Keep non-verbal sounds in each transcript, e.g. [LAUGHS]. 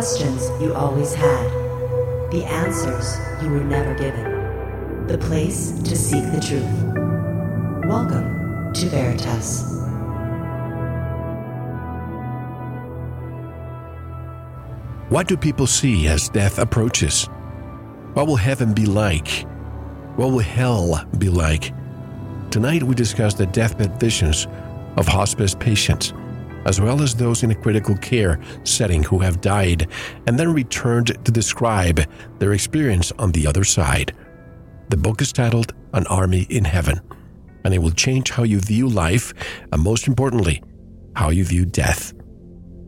questions you always had, the answers you were never given, the place to seek the truth. Welcome to Veritas. What do people see as death approaches? What will heaven be like? What will hell be like? Tonight we discuss the deathbed visions of hospice patients, as well as those in a critical care setting who have died and then returned to describe their experience on the other side. The book is titled An Army in Heaven, and it will change how you view life and, most importantly, how you view death.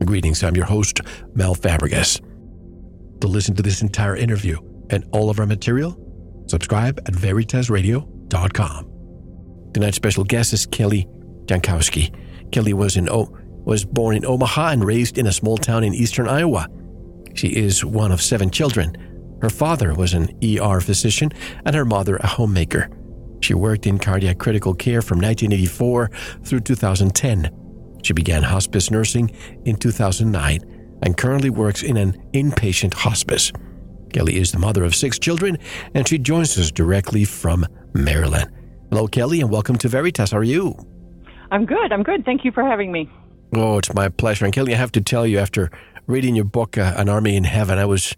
Greetings, I'm your host, Mel Fabregas. To listen to this entire interview and all of our material, subscribe at veritasradio.com. Tonight's special guest is Kelley Jankowski. Kelley was in o- was born in Omaha and raised in a small town in eastern Iowa. She is one of seven children. Her father was an ER physician and her mother a homemaker. She worked in cardiac critical care from 1984 through 2010. She began hospice nursing in 2009 and currently works in an inpatient hospice. Kelley is the mother of six children and she joins us directly from Maryland. Hello, Kelley, and welcome to Veritas. How are you? I'm good. I'm good. Thank you for having me. Oh, it's my pleasure. And Kelley, I have to tell you, after reading your book, uh, An Army in Heaven, I was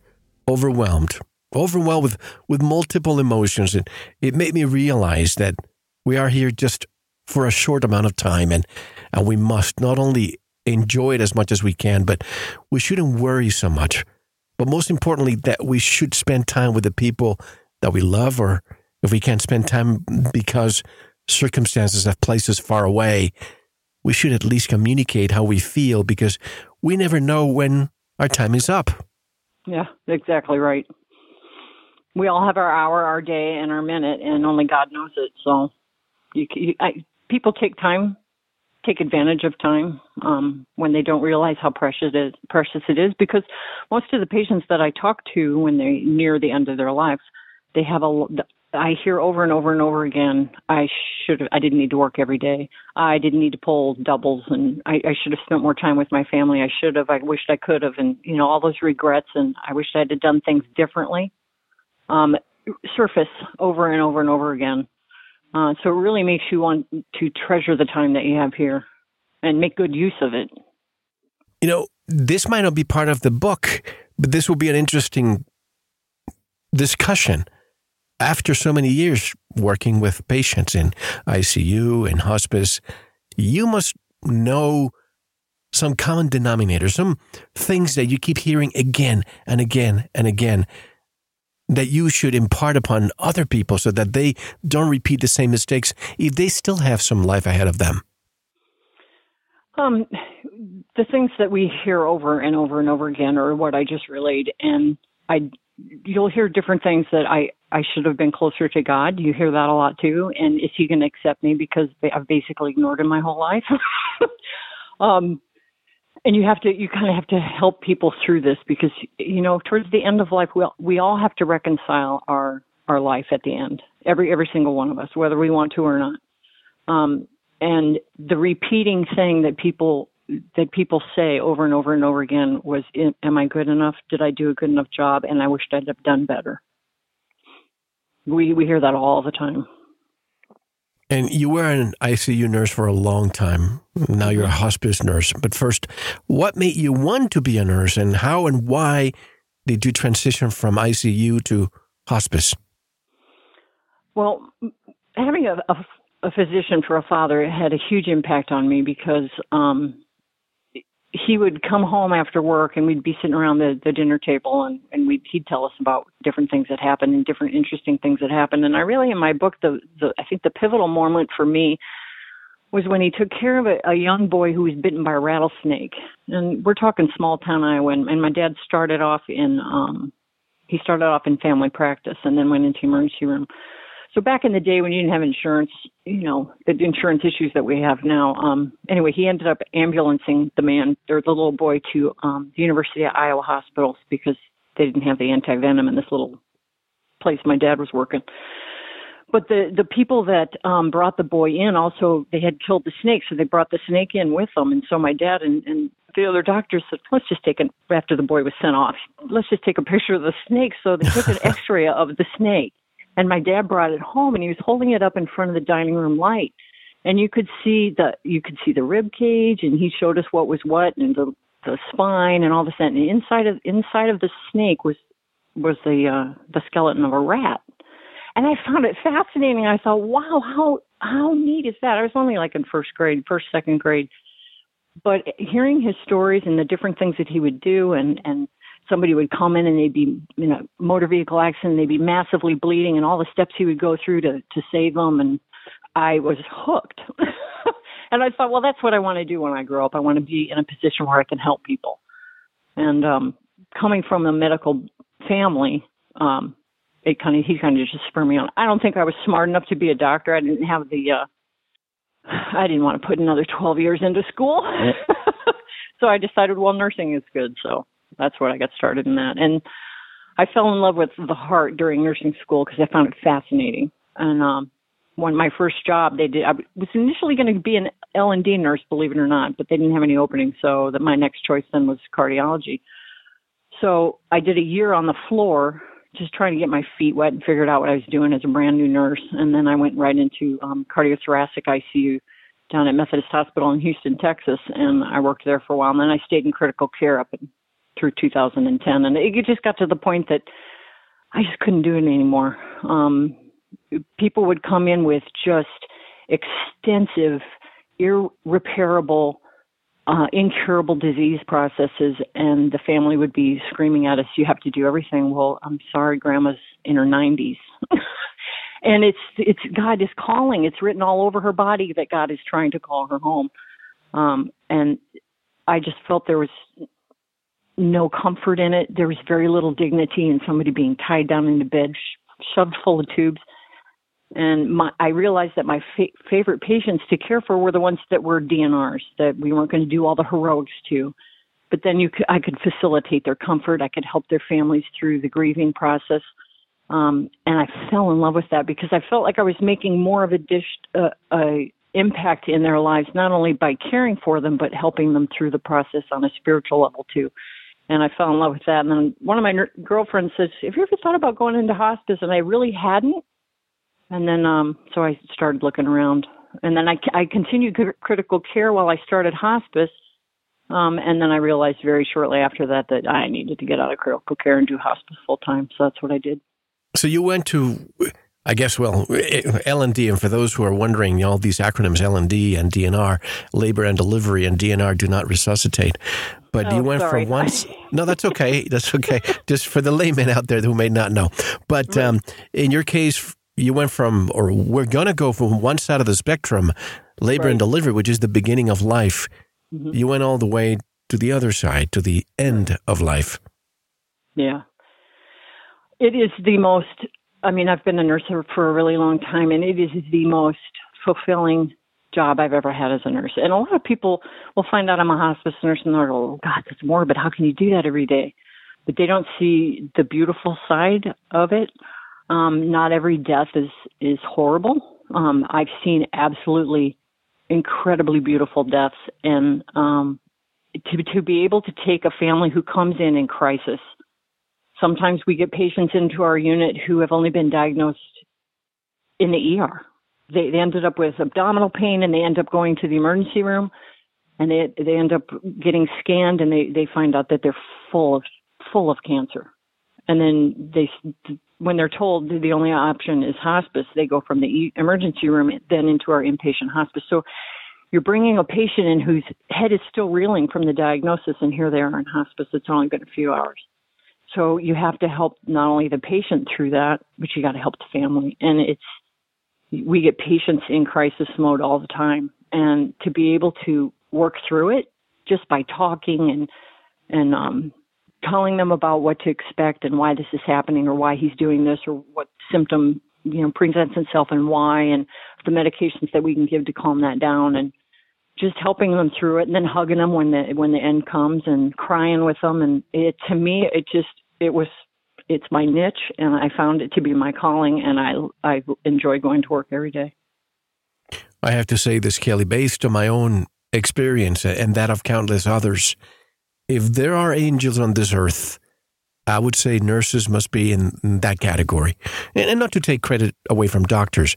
overwhelmed, overwhelmed with, with multiple emotions. And it made me realize that we are here just for a short amount of time and, and we must not only enjoy it as much as we can, but we shouldn't worry so much. But most importantly, that we should spend time with the people that we love, or if we can't spend time because circumstances have placed us far away, we should at least communicate how we feel because we never know when our time is up. Yeah, exactly right. We all have our hour, our day, and our minute, and only God knows it. So, you, you I, people take time, take advantage of time um, when they don't realize how precious it is. Precious it is because most of the patients that I talk to when they're near the end of their lives, they have a I hear over and over and over again, I should have, I didn't need to work every day. I didn't need to pull doubles and I, I should have spent more time with my family. I should have, I wished I could have. And, you know, all those regrets and I wished I had done things differently, um, surface over and over and over again. Uh, so it really makes you want to treasure the time that you have here and make good use of it. You know, this might not be part of the book, but this will be an interesting discussion after so many years working with patients in ICU and hospice, you must know some common denominator, some things that you keep hearing again and again and again that you should impart upon other people so that they don't repeat the same mistakes if they still have some life ahead of them? Um, the things that we hear over and over and over again are what I just relayed, and I you'll hear different things that I I should have been closer to God. You hear that a lot too. And is He going to accept me because I've basically ignored Him my whole life? [LAUGHS] um, and you have to you kind of have to help people through this because you know towards the end of life we all, we all have to reconcile our our life at the end. Every every single one of us, whether we want to or not. Um, and the repeating thing that people that people say over and over and over again was am i good enough did i do a good enough job and i wished i'd have done better we we hear that all the time and you were an ICU nurse for a long time. Now you're a hospice nurse. But first, what made you want to be a nurse and how and why did you transition from ICU to hospice? Well, having a, a, a physician for a father had a huge impact on me because um, he would come home after work and we'd be sitting around the, the dinner table and, and we'd, he'd tell us about different things that happened and different interesting things that happened. And I really, in my book, the, the I think the pivotal moment for me was when he took care of a, a young boy who was bitten by a rattlesnake. And we're talking small town Iowa. And, and my dad started off in, um, he started off in family practice and then went into emergency room. So back in the day when you didn't have insurance, you know, the insurance issues that we have now. Um, anyway, he ended up ambulancing the man or the little boy to um, the University of Iowa hospitals because they didn't have the anti venom in this little place my dad was working. But the the people that um, brought the boy in also they had killed the snake, so they brought the snake in with them. And so my dad and, and the other doctor said, let's just take an, after the boy was sent off, let's just take a picture of the snake. So they took an [LAUGHS] x ray of the snake. And my dad brought it home and he was holding it up in front of the dining room light. And you could see the you could see the rib cage and he showed us what was what and the the spine and all this and inside of inside of the snake was was the uh the skeleton of a rat. And I found it fascinating. I thought, wow, how how neat is that? I was only like in first grade, first second grade but hearing his stories and the different things that he would do and and somebody would come in and they'd be in a motor vehicle accident they'd be massively bleeding and all the steps he would go through to to save them and i was hooked. [LAUGHS] And i thought well that's what i want to do when i grow up. I want to be in a position where i can help people. And um coming from a medical family um it kind of he kind of just spurred me on. I don't think i was smart enough to be a doctor. I didn't have the uh I didn't want to put another 12 years into school. [LAUGHS] so I decided, well, nursing is good. So that's what I got started in that. And I fell in love with the heart during nursing school because I found it fascinating. And um, when my first job, they did. I was initially going to be an L and D nurse, believe it or not, but they didn't have any openings. So that my next choice then was cardiology. So I did a year on the floor just trying to get my feet wet and figured out what I was doing as a brand new nurse. And then I went right into um, cardiothoracic ICU down at Methodist Hospital in Houston, Texas, and I worked there for a while. And then I stayed in critical care up in, through 2010, and it just got to the point that I just couldn't do it anymore. Um, people would come in with just extensive, irreparable uh, incurable disease processes, and the family would be screaming at us, "You have to do everything." Well, I'm sorry, Grandma's in her 90s, [LAUGHS] and it's it's God is calling. It's written all over her body that God is trying to call her home, um, and I just felt there was no comfort in it. There was very little dignity in somebody being tied down in the bed, sh- shoved full of tubes and my, I realized that my fa- favorite patients to care for were the ones that were DNRs, that we weren't going to do all the heroics to. But then you could, I could facilitate their comfort. I could help their families through the grieving process. Um, and I fell in love with that because I felt like I was making more of a dish, uh, a impact in their lives, not only by caring for them, but helping them through the process on a spiritual level too. And I fell in love with that. And then one of my ner- girlfriends says, "Have you ever thought about going into hospice?" And I really hadn't and then um so I started looking around and then I I continued critical care while I started hospice um and then I realized very shortly after that that I needed to get out of critical care and do hospice full time so that's what I did so you went to I guess, well, L&D, and for those who are wondering, all these acronyms, L&D and DNR, labor and delivery, and DNR do not resuscitate. But oh, you went sorry. from once. [LAUGHS] No, that's okay. That's okay. Just for the layman out there who may not know. But um, in your case, you went from, or we're going to go from one side of the spectrum, labor right. and delivery, which is the beginning of life. Mm-hmm. You went all the way to the other side, to the end of life. Yeah. It is the most, I mean, I've been a nurse for a really long time, and it is the most fulfilling job I've ever had as a nurse. And a lot of people will find out I'm a hospice nurse and they're like, oh, God, that's morbid. How can you do that every day? But they don't see the beautiful side of it um, not every death is is horrible. Um, I've seen absolutely incredibly beautiful deaths, and um, to to be able to take a family who comes in in crisis. Sometimes we get patients into our unit who have only been diagnosed in the ER. They they ended up with abdominal pain, and they end up going to the emergency room, and they they end up getting scanned, and they they find out that they're full of full of cancer and then they when they're told the only option is hospice, they go from the emergency room then into our inpatient hospice. So you're bringing a patient in whose head is still reeling from the diagnosis, and here they are in hospice. It's only been a few hours. So you have to help not only the patient through that, but you got to help the family. And it's we get patients in crisis mode all the time, and to be able to work through it just by talking and and um, telling them about what to expect and why this is happening or why he's doing this or what symptom you know presents itself and why and the medications that we can give to calm that down and just helping them through it and then hugging them when the when the end comes and crying with them and it to me it just it was it's my niche and I found it to be my calling and I I enjoy going to work every day. I have to say this Kelley based on my own experience and that of countless others, if there are angels on this earth, I would say nurses must be in, that category. And, and not to take credit away from doctors,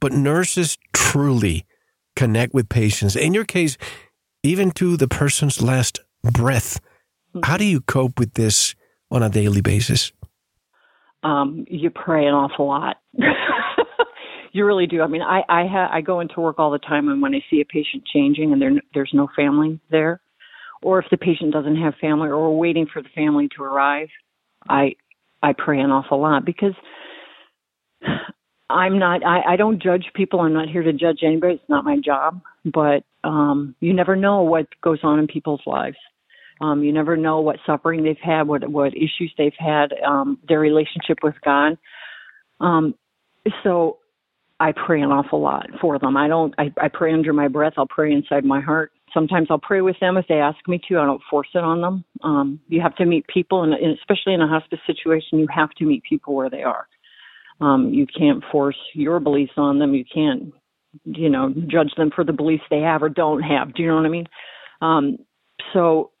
but nurses truly connect with patients. In your case, even to the person's last breath. Hmm. How do you cope with this on a daily basis? Um, you pray an awful lot. [LAUGHS] you really do. I mean, I I, ha- I go into work all the time, and when I see a patient changing and there there's no family there, or if the patient doesn't have family, or we're waiting for the family to arrive, I I pray an awful lot because I'm not I, I don't judge people. I'm not here to judge anybody. It's not my job. But um you never know what goes on in people's lives. Um you never know what suffering they've had, what what issues they've had, um their relationship with God. Um so I pray an awful lot for them. I don't I, I pray under my breath, I'll pray inside my heart. Sometimes I'll pray with them if they ask me to. I don't force it on them. Um you have to meet people and especially in a hospice situation you have to meet people where they are um, you can't force your beliefs on them. You can't, you know, judge them for the beliefs they have or don't have. Do you know what I mean? Um, so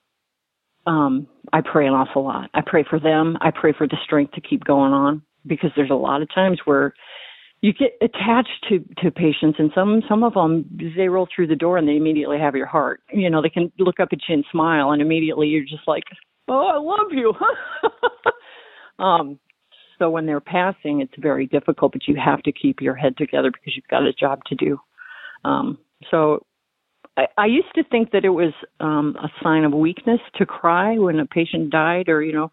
um, I pray an awful lot. I pray for them. I pray for the strength to keep going on because there's a lot of times where you get attached to to patients and some some of them they roll through the door and they immediately have your heart you know they can look up at you and smile and immediately you're just like oh i love you [LAUGHS] um so when they're passing, it's very difficult, but you have to keep your head together because you've got a job to do. Um, so I, I used to think that it was um, a sign of weakness to cry when a patient died, or you know,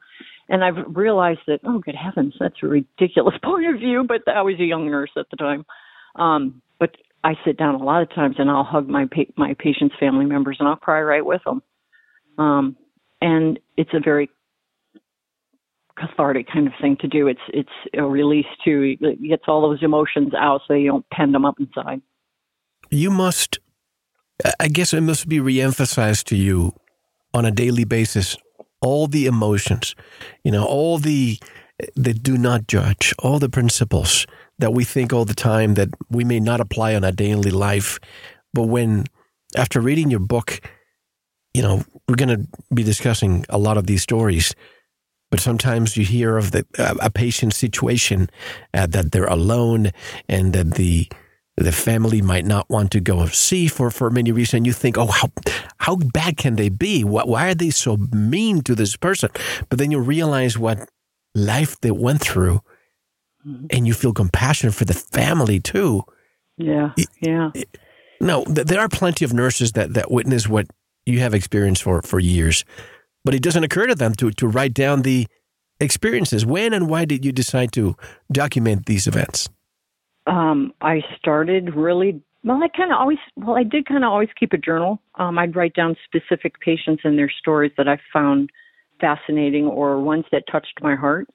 and I've realized that oh, good heavens, that's a ridiculous [LAUGHS] point of view. But I was a young nurse at the time. Um, but I sit down a lot of times and I'll hug my pa- my patients' family members and I'll cry right with them. Um, and it's a very cathartic kind of thing to do. It's it's a release too. It gets all those emotions out so you don't pen them up inside. You must, I guess, it must be reemphasized to you on a daily basis. All the emotions, you know, all the that do not judge, all the principles that we think all the time that we may not apply on our daily life, but when after reading your book, you know, we're going to be discussing a lot of these stories but sometimes you hear of the, a patient situation uh, that they're alone and that the the family might not want to go see for, for many reasons. You think, oh, how how bad can they be? Why are they so mean to this person? But then you realize what life they went through, mm-hmm. and you feel compassion for the family too. Yeah, yeah. No, there are plenty of nurses that, that witness what you have experienced for, for years but it doesn't occur to them to, to write down the experiences. When and why did you decide to document these events? Um, I started really well. I kind of always well, I did kind of always keep a journal. Um, I'd write down specific patients and their stories that I found fascinating or ones that touched my heart.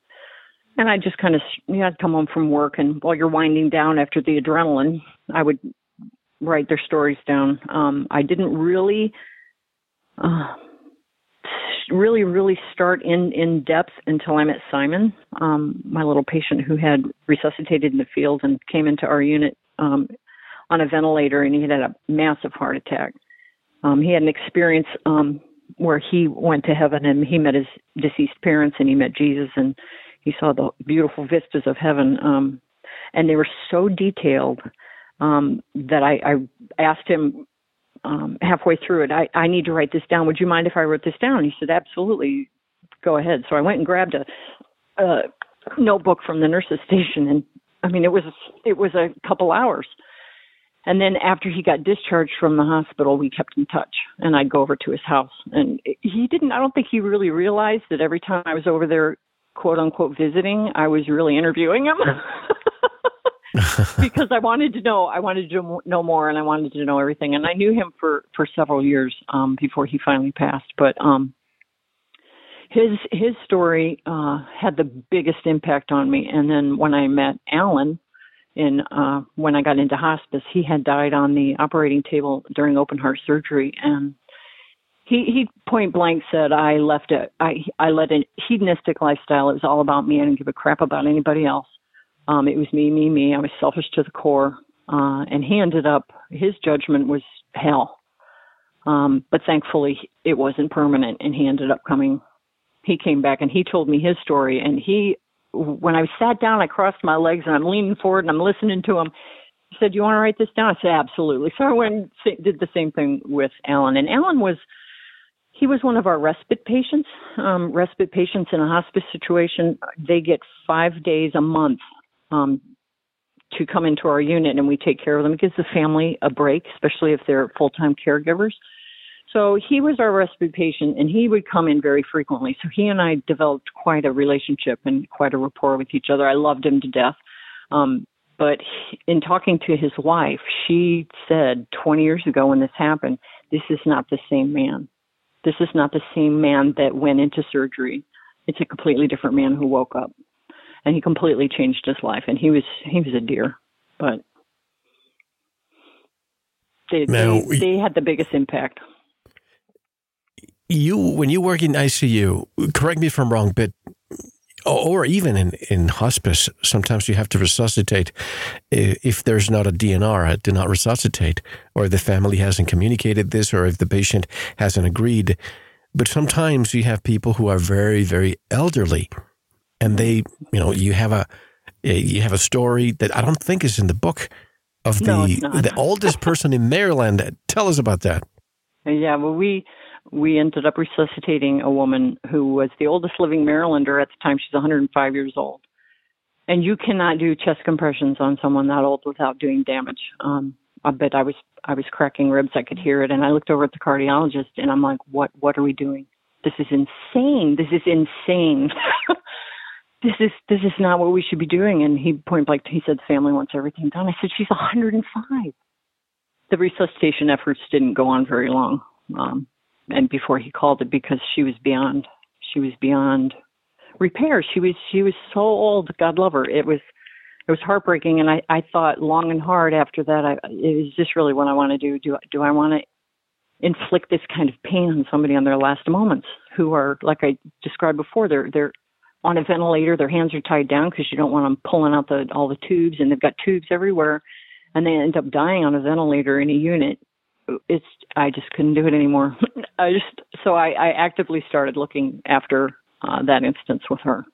And I just kind of, you know, I'd come home from work, and while you're winding down after the adrenaline, I would write their stories down. Um, I didn't really. Uh, really, really start in in depth until I met Simon, um, my little patient who had resuscitated in the field and came into our unit um, on a ventilator, and he had a massive heart attack. Um, he had an experience um, where he went to heaven and he met his deceased parents and he met Jesus and he saw the beautiful vistas of heaven. Um, and they were so detailed um, that I, I asked him um, halfway through it, I, I need to write this down. Would you mind if I wrote this down? He said, absolutely, go ahead. So I went and grabbed a, a notebook from the nurses station, and I mean, it was it was a couple hours. And then after he got discharged from the hospital, we kept in touch, and I'd go over to his house. And he didn't. I don't think he really realized that every time I was over there, quote unquote, visiting, I was really interviewing him. [LAUGHS] [LAUGHS] because I wanted to know. I wanted to know more, and I wanted to know everything. And I knew him for for several years um, before he finally passed. But um, his his story uh, had the biggest impact on me. And then when I met Alan, in uh, when I got into hospice, he had died on the operating table during open heart surgery, and he he point blank said I left it. I I led a hedonistic lifestyle. It was all about me. I didn't give a crap about anybody else. Um, it was me, me, me. I was selfish to the core. Uh, and he ended up, his judgment was hell. Um, but thankfully, it wasn't permanent, and he ended up coming. He came back and he told me his story. And he, when I sat down, I crossed my legs and I'm leaning forward and I'm listening to him. He said, "You want to write this down?" I said, "Absolutely." So I went and did the same thing with Alan. And Alan was he was one of our respite patients. Um, respite patients in a hospice situation, they get five days a month um, to come into our unit, and we take care of them. It gives the family a break, especially if they're full time caregivers. So he was our respite patient, and he would come in very frequently. So he and I developed quite a relationship and quite a rapport with each other. I loved him to death. Um, but in talking to his wife, she said 20 years ago when this happened, this is not the same man this is not the same man that went into surgery. It's a completely different man who woke up. And he completely changed his life and he was he was a dear. But they now, they, they had the biggest impact. You when you work in ICU, correct me if I'm wrong, but or even in, in hospice, sometimes you have to resuscitate if there's not a DNR, uh, do not resuscitate, or the family hasn't communicated this, or if the patient hasn't agreed. But sometimes you have people who are very, very elderly, and they, you know, you have a you have a story that I don't think is in the book of the no, the [LAUGHS] oldest person in Maryland. Tell us about that. Yeah, well, we we ended up resuscitating a woman who was the oldest living Marylander at the time. She's 105 years old. And you cannot do chest compressions on someone that old without doing damage. Um, I bet I was I was cracking ribs. I could hear it, and I looked over at the cardiologist, and I'm like, "What? What are we doing? This is insane. This is insane. [LAUGHS] this is this is not what we should be doing." And he point blank, he said, "The family wants everything done." I said, "She's 105." The resuscitation efforts didn't go on very long. Um, and before he called it because she was beyond she was beyond repair. She was she was so old. God love her. It was it was heartbreaking, and I I thought long and hard after that. I is this really what I want to do? Do do I want to inflict this kind of pain on somebody on their last moments who are like I described before? They're they're on a ventilator. Their hands are tied down because you don't want them pulling out the all the tubes, and they've got tubes everywhere, and they end up dying on a ventilator in a unit it's I just couldn't do it anymore. [LAUGHS] I just so I, I actively started looking after uh, that instance with her.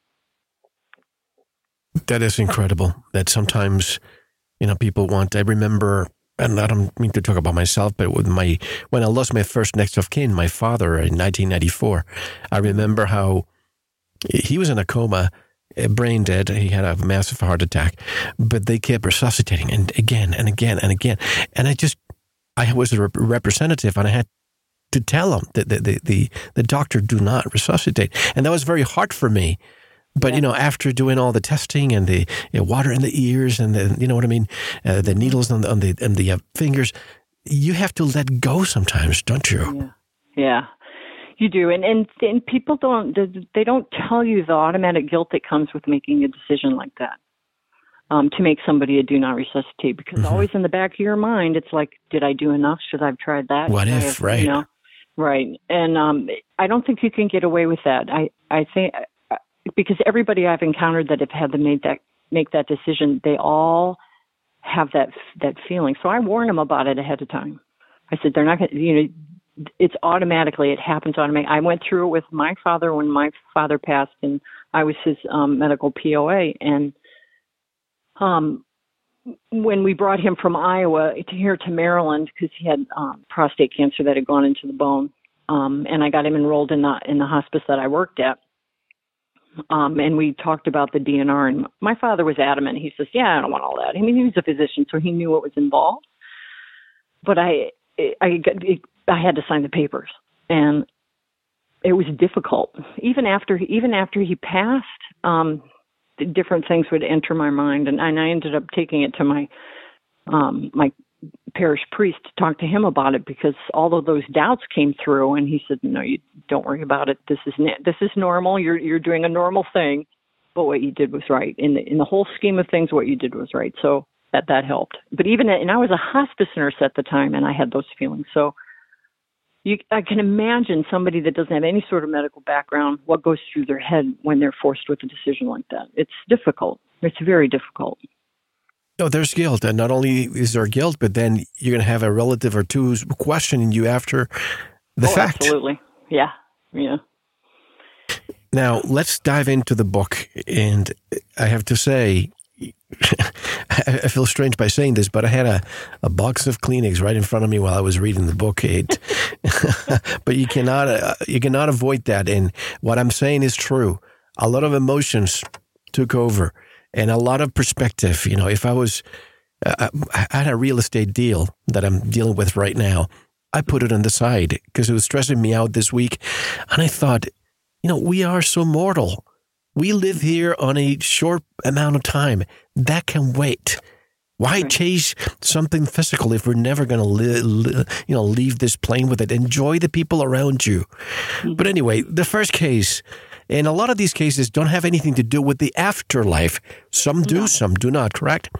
That is incredible. That sometimes, you know, people want. I remember, and I don't mean to talk about myself, but with my when I lost my first next of kin, my father in 1994, I remember how he was in a coma brain dead. He had a massive heart attack, but they kept resuscitating and again and again and again. And I just I was a representative and I had to tell them that the, the, the, the doctor do not resuscitate. And that was very hard for me. But, yeah. you know, after doing all the testing and the you know, water in the ears and the, you know what I mean, uh, the needles on the, on the, on the uh, fingers, you have to let go sometimes, don't you? Yeah. Yeah. You do, and, and and people don't they don't tell you the automatic guilt that comes with making a decision like that um, to make somebody a do not resuscitate because mm-hmm. always in the back of your mind it's like did i do enough? Should i have tried that? What should if? have, right. you know? Right. And um i don't think you can get away with that. I i think uh, because everybody i've encountered that have had to make that make that decision they all have that that feeling. So i warn them about it ahead of time. I said they're not going to you know it's automatically it happens automatically i went through it with my father when my father passed and i was his um medical poa and um, when we brought him from Iowa to here to Maryland because he had um, prostate cancer that had gone into the bone, um, and I got him enrolled in the in the hospice that I worked at. Um, and we talked about the DNR, and my father was adamant. He says, "Yeah, I don't want all that." I mean, he was a physician, so he knew what was involved. But I, I, I had to sign the papers, and it was difficult. Even after, even after he passed, um, different things would enter my mind, and, and I ended up taking it to my um, my parish priest to talk to him about it because all of those doubts came through, and he said, "No, you don't worry about it. This is this is normal. You're you're doing a normal thing, but what you did was right in the in the whole scheme of things. What you did was right." So that that helped. But even and I was a hospice nurse at the time, and I had those feelings. So you, I can imagine somebody that doesn't have any sort of medical background, what goes through their head when they're forced with a decision like that. It's difficult. It's very difficult. No, there's guilt. And not only is there guilt, but then you're going to have a relative or two who's questioning you after the oh, fact. Absolutely. Yeah. Yeah. Now, let's dive into the book. And I have to say, [LAUGHS] I feel strange by saying this, but I had a, a box of Kleenex right in front of me while I was reading the book. It, [LAUGHS] but you cannot uh, you cannot avoid that. And what I'm saying is true. A lot of emotions took over, and a lot of perspective. You know, if I was uh, I had a real estate deal that I'm dealing with right now, I put it on the side because it was stressing me out this week, and I thought, you know, we are so mortal we live here on a short amount of time. That can wait. Why chase something physical if we're never going to li- li- you know leave this plane with it? Enjoy the people around you. Mm-hmm. But anyway, the first case, and a lot of these cases don't have anything to do with the afterlife. Some do, some do not. Correct.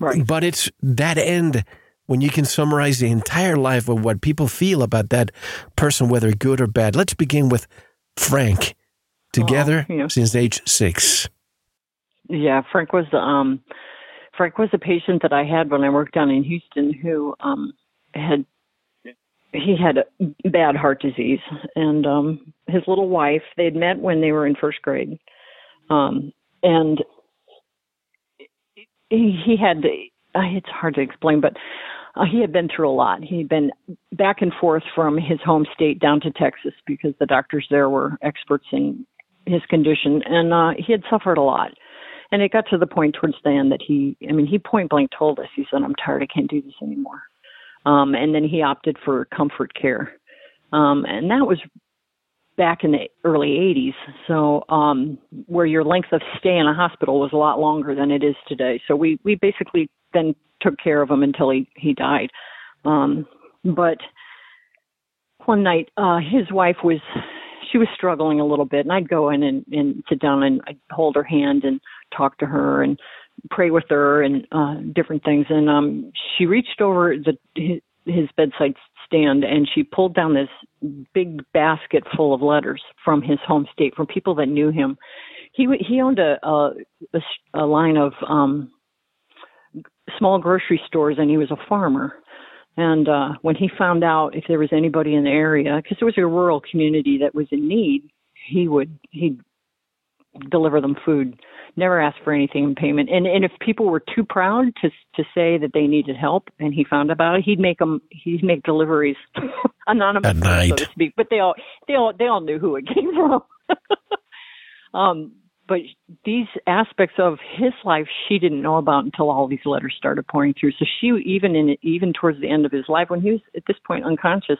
Right. But it's that end when you can summarize the entire life of what people feel about that person, whether good or bad. Let's begin with Frank together oh, yeah. since age six. Yeah, Frank was um, Frank was a patient that I had when I worked down in Houston who um, had he had a bad heart disease, and um, his little wife they had met when they were in first grade, um, and he, he had uh, it's hard to explain, but uh, he had been through a lot. He'd been back and forth from his home state down to Texas because the doctors there were experts in his condition, and uh, he had suffered a lot. And it got to the point towards the end that he, I mean, he point blank told us, he said, "I'm tired. I can't do this anymore." Um, and then he opted for comfort care, um, and that was back in the early 80s. So, um, where your length of stay in a hospital was a lot longer than it is today. So we we basically then took care of him until he he died. Um, but one night, uh, his wife was she was struggling a little bit, and I'd go in and, and sit down and I'd hold her hand and talk to her and pray with her and uh, different things. And um, she reached over the his, bedside stand and she pulled down this big basket full of letters from his home state from people that knew him. He he owned a a, a line of um small grocery stores and he was a farmer and uh, when he found out if there was anybody in the area, because it was a rural community that was in need, he would he'd deliver them food, never ask for anything in payment. And and if people were too proud to to say that they needed help, and he found about it, he'd make them he'd make deliveries [LAUGHS] anonymous, so to speak. But they all they all they all knew who it came [LAUGHS] from. um, but these aspects of his life she didn't know about until all these letters started pouring through. So she even in even towards the end of his life, when he was at this point unconscious,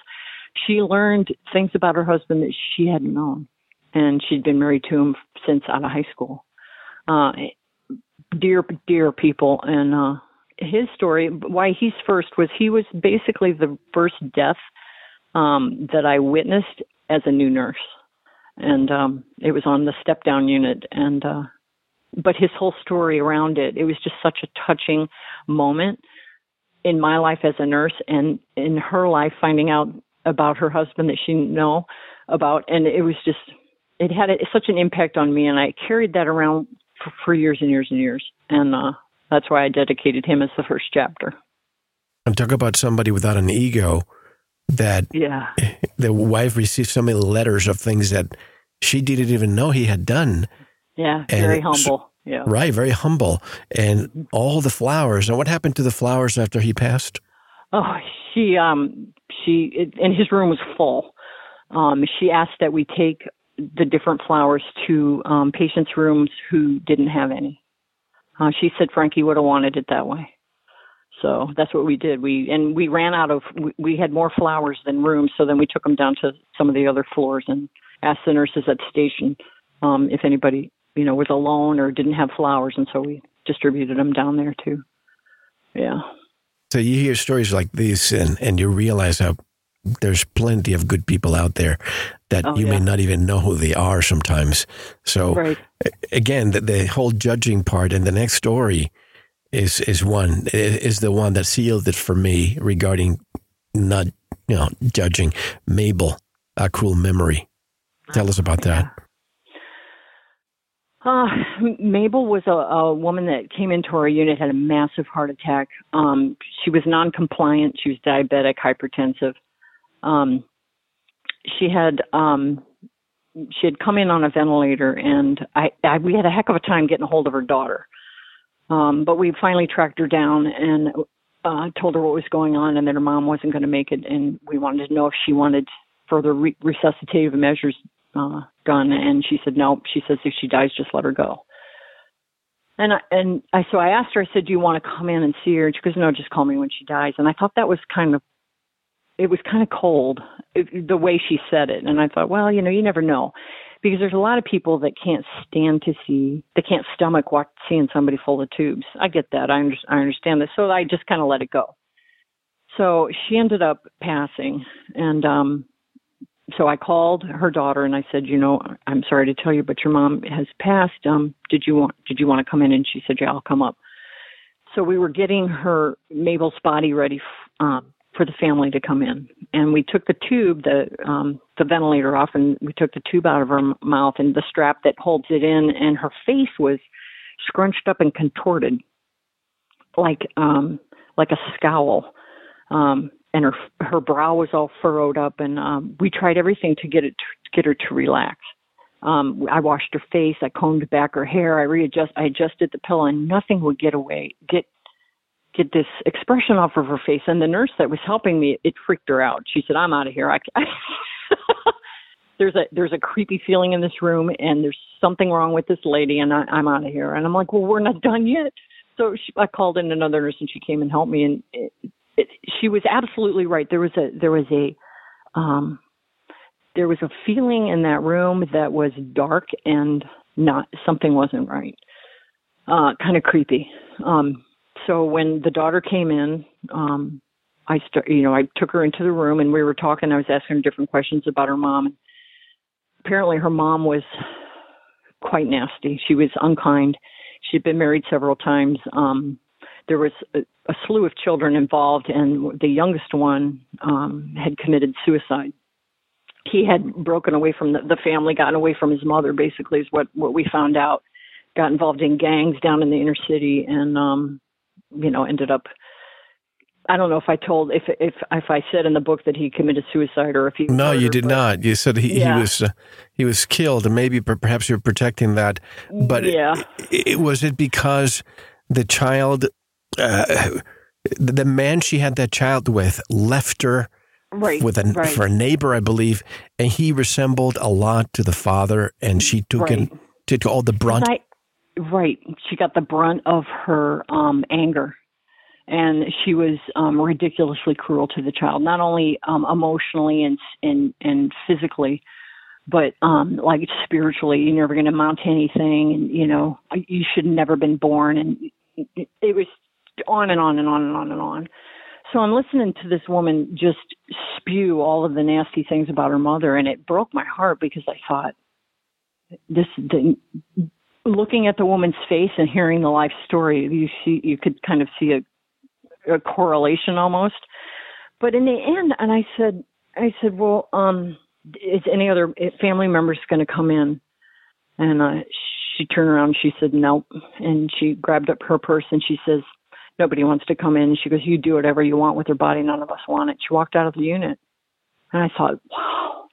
she learned things about her husband that she hadn't known, and she'd been married to him since out of high school. Uh, dear, dear people, and uh, his story, why he's first was he was basically the first death um, that I witnessed as a new nurse and um it was on the step down unit and uh but his whole story around it it was just such a touching moment in my life as a nurse and in her life finding out about her husband that she didn't know about and it was just it had a, such an impact on me and I carried that around for, for years and years and years and uh that's why I dedicated him as the first chapter. I'm talking about somebody without an ego that yeah. [LAUGHS] the wife received so many letters of things that she didn't even know he had done. Yeah, and very humble. Yeah. Right, very humble. And all the flowers. And what happened to the flowers after he passed? Oh, she um she it, and his room was full. Um she asked that we take the different flowers to um patients' rooms who didn't have any. Uh, she said Frankie would have wanted it that way. So that's what we did. We and we ran out of we, we had more flowers than rooms, so then we took them down to some of the other floors and asked the nurses at the station um, if anybody you know was alone or didn't have flowers, and so we distributed them down there too. Yeah. So you hear stories like these, and and you realize how there's plenty of good people out there that oh, you yeah. may not even know who they are sometimes. So right. again, the, the whole judging part and the next story is is one is the one that sealed it for me regarding not you know judging Mabel, a cruel memory. Tell us about that. Uh, Mabel was a, a woman that came into our unit, had a massive heart attack. Um, she was non-compliant. She was diabetic, hypertensive. Um, she had um, she had come in on a ventilator, and I, I we had a heck of a time getting a hold of her daughter. Um, but we finally tracked her down and uh, told her what was going on, and that her mom wasn't going to make it, and we wanted to know if she wanted further re- resuscitative measures uh, done, and she said no. She says if she dies, just let her go. And I, and I so I asked her. I said, "Do you want to come in and see her?" She goes, "No, just call me when she dies." And I thought that was kind of it was kind of cold it, the way she said it. And I thought, well, you know, you never know because there's a lot of people that can't stand to see they can't stomach watch, seeing somebody full of tubes. I get that. I, under, I understand this. So I just kind of let it go. So she ended up passing, and um so I called her daughter and I said, you know, I'm sorry to tell you, but your mom has passed. Um, did you want did you want to come in? And she said, yeah, I'll come up. So we were getting her Mabel's body ready um, for the family to come in, and we took the tube, the um, the ventilator off, and we took the tube out of her mouth and the strap that holds it in, and her face was scrunched up and contorted, like um, like a scowl. Um, and her her brow was all furrowed up and um we tried everything to get it to get her to relax um i washed her face i combed back her hair i readjust i adjusted the pillow and nothing would get away get get this expression off of her face and the nurse that was helping me it freaked her out she said i'm out of here i [LAUGHS] there's a there's a creepy feeling in this room and there's something wrong with this lady and I, i'm out of here and i'm like well we're not [LAUGHS] done yet so she, i called in another nurse and she came and helped me and it, it, she was absolutely right. There was a there was a um, there was a feeling in that room that was dark and not something wasn't right. Uh, kind of creepy. Um, so when the daughter came in, um, I start, you know, I took her into the room and we were talking. I was asking her different questions about her mom. Apparently, her mom was quite nasty. She was unkind. She'd been married several times. Um, there was a, a slew of children involved, and the youngest one um, had committed suicide. He had broken away from the, the family, gotten away from his mother. Basically, is what what we found out. Got involved in gangs down in the inner city, and um, you know, ended up. I don't know if I told if if if I said in the book that he committed suicide or if he. No, murdered, you did but, not. You said he, Yeah. he was uh, he was killed, and maybe perhaps you're protecting that. But Yeah. it, it, was it because the child, uh, the man she had that child with, left her Right. with a right. for a neighbor, I believe, and he resembled a lot to the father, and she took Right. in took all the brunt. I, right. She got the brunt of her um anger. And she was um ridiculously cruel to the child, not only um emotionally and and and physically, but um like spiritually. You're never going to amount to anything, and you know you should never been born. And it was on and on and on and on and on. So I'm listening to this woman just spew all of the nasty things about her mother, and it broke my heart because I thought this the, looking at the woman's face and hearing the life story, you see you could kind of see a, a correlation almost. But in the end, and I said, I said, well, um, is any other family members going to come in? And uh, she turned around, and she said, nope, and she grabbed up her purse and she says, nobody wants to come in. She goes, you do whatever you want with her body. None of us want it. She walked out of the unit, and I thought, wow.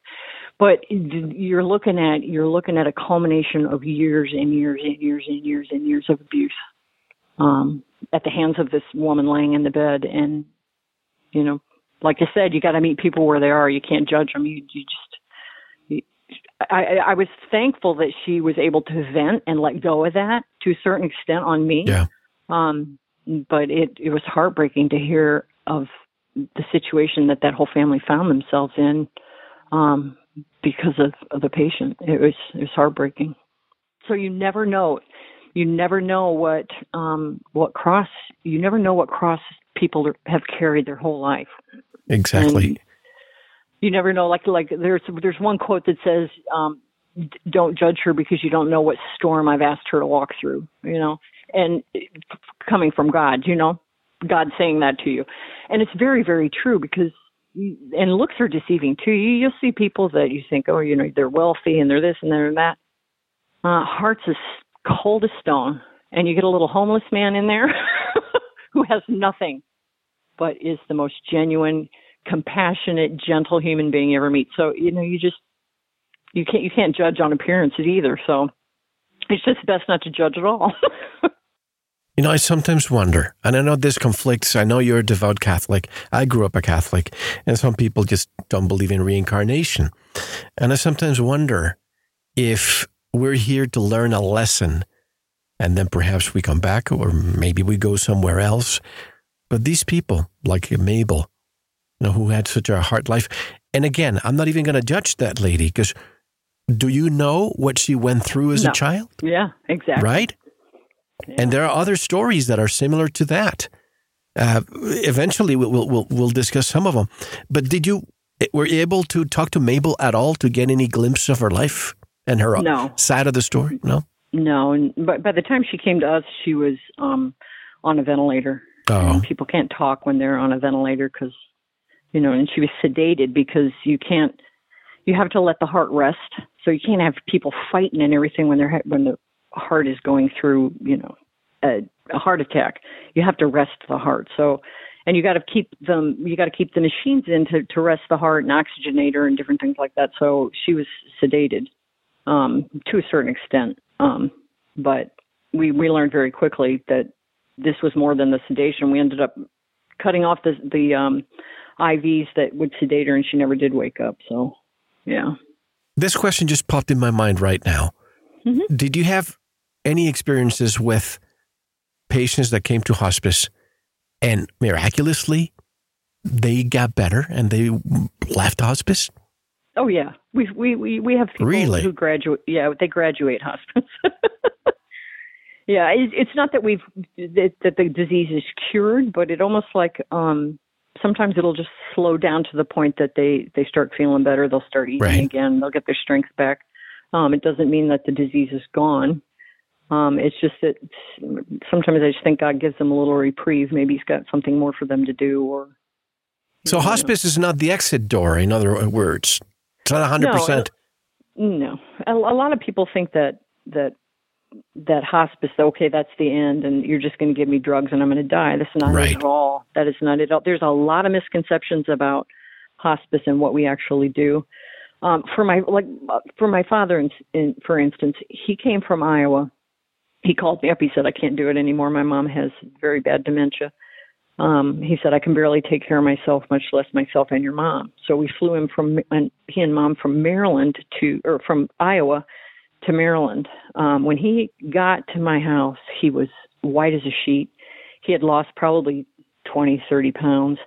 But you're looking at you're looking at a culmination of years and years and years and years and years of abuse um, at the hands of this woman laying in the bed. And you know, like I said, you got to meet people where they are. You can't judge them. You you just. You, I, I was thankful that she was able to vent and let go of that to a certain extent on me. Yeah. Um, but it it was heartbreaking to hear of the situation that that whole family found themselves in um, because of, of the patient. It was it was heartbreaking. So you never know, you never know what um, what cross you never know what cross people have carried their whole life. Exactly. And you never know. Like like there's there's one quote that says, um, "Don't judge her because you don't know what storm I've asked her to walk through." You know, and it- coming from God, you know, God saying that to you, and it's very very true because you- and looks are deceiving too. You you'll see people that you think, oh, you know, they're wealthy and they're this and they're that. Uh, heart's as cold as stone, and you get a little homeless man in there [LAUGHS] who has nothing, but is the most genuine, compassionate, gentle human being you ever meet. So you know, you just you can't you can't judge on appearances either. So it's just best not to judge at all. [LAUGHS] You know, I sometimes wonder, and I know this conflicts. I know you're a devout Catholic. I grew up a Catholic, and some people just don't believe in reincarnation. And I sometimes wonder if we're here to learn a lesson, and then perhaps we come back, or maybe we go somewhere else. But these people, like Mabel, you know, who had such a hard life, and again, I'm not even going to judge that lady because do you know what she went through as No. a child? yeah, exactly. Right? And there are other stories that are similar to that. Uh, eventually, we'll, we'll we'll we'll discuss some of them. But did you were you able to talk to Mabel at all to get any glimpse of her life and her No. side of the story? No. No, and but by the time she came to us, she was um on a ventilator. Oh, people can't talk when they're on a ventilator because, you know, and she was sedated because you can't, you have to let the heart rest. So you can't have people fighting and everything when they're when the heart is going through, you know, a, a heart attack. You have to rest the heart. So, and you got to keep them, you got to keep the machines in to to rest the heart and oxygenate her and different things like that. So she was sedated um, to a certain extent. Um, but we we learned very quickly that this was more than the sedation. We ended up cutting off the the um, IVs that would sedate her, and she never did wake up. So, yeah. this question just popped in my mind right now. Mhm. Did you have any experiences with patients that came to hospice and miraculously they got better and they left hospice? Oh yeah, we we we we have people Really? who graduate. Yeah, they graduate hospice. [LAUGHS] yeah, it, it's not that we've that, that the disease is cured, but it almost like um sometimes it'll just slow down to the point that they they start feeling better. They'll start eating Right. again. They'll get their strength back. Um, it doesn't mean that the disease is gone. Um, it's just that sometimes I just think God gives them a little reprieve. Maybe He's got something more for them to do, or So hospice is not the exit door, in other words. It's not 100%. No, a, a lot of people think that that that hospice. Okay, that's the end, and you're just going to give me drugs and I'm going to die. That's not Right. it at all. That is not it. at all. There's a lot of misconceptions about hospice and what we actually do. Um, for my like uh, for my father, in, in, for instance, he came from Iowa. He called me up. He said, "I can't do it anymore. My mom has very bad dementia." um, he said, I can barely take care of myself, much less myself and your mom. So we flew him from, and he and mom from Maryland to, or from Iowa to Maryland. Um, when he got to my house, he was white as a sheet. He had lost probably 20, 30 pounds.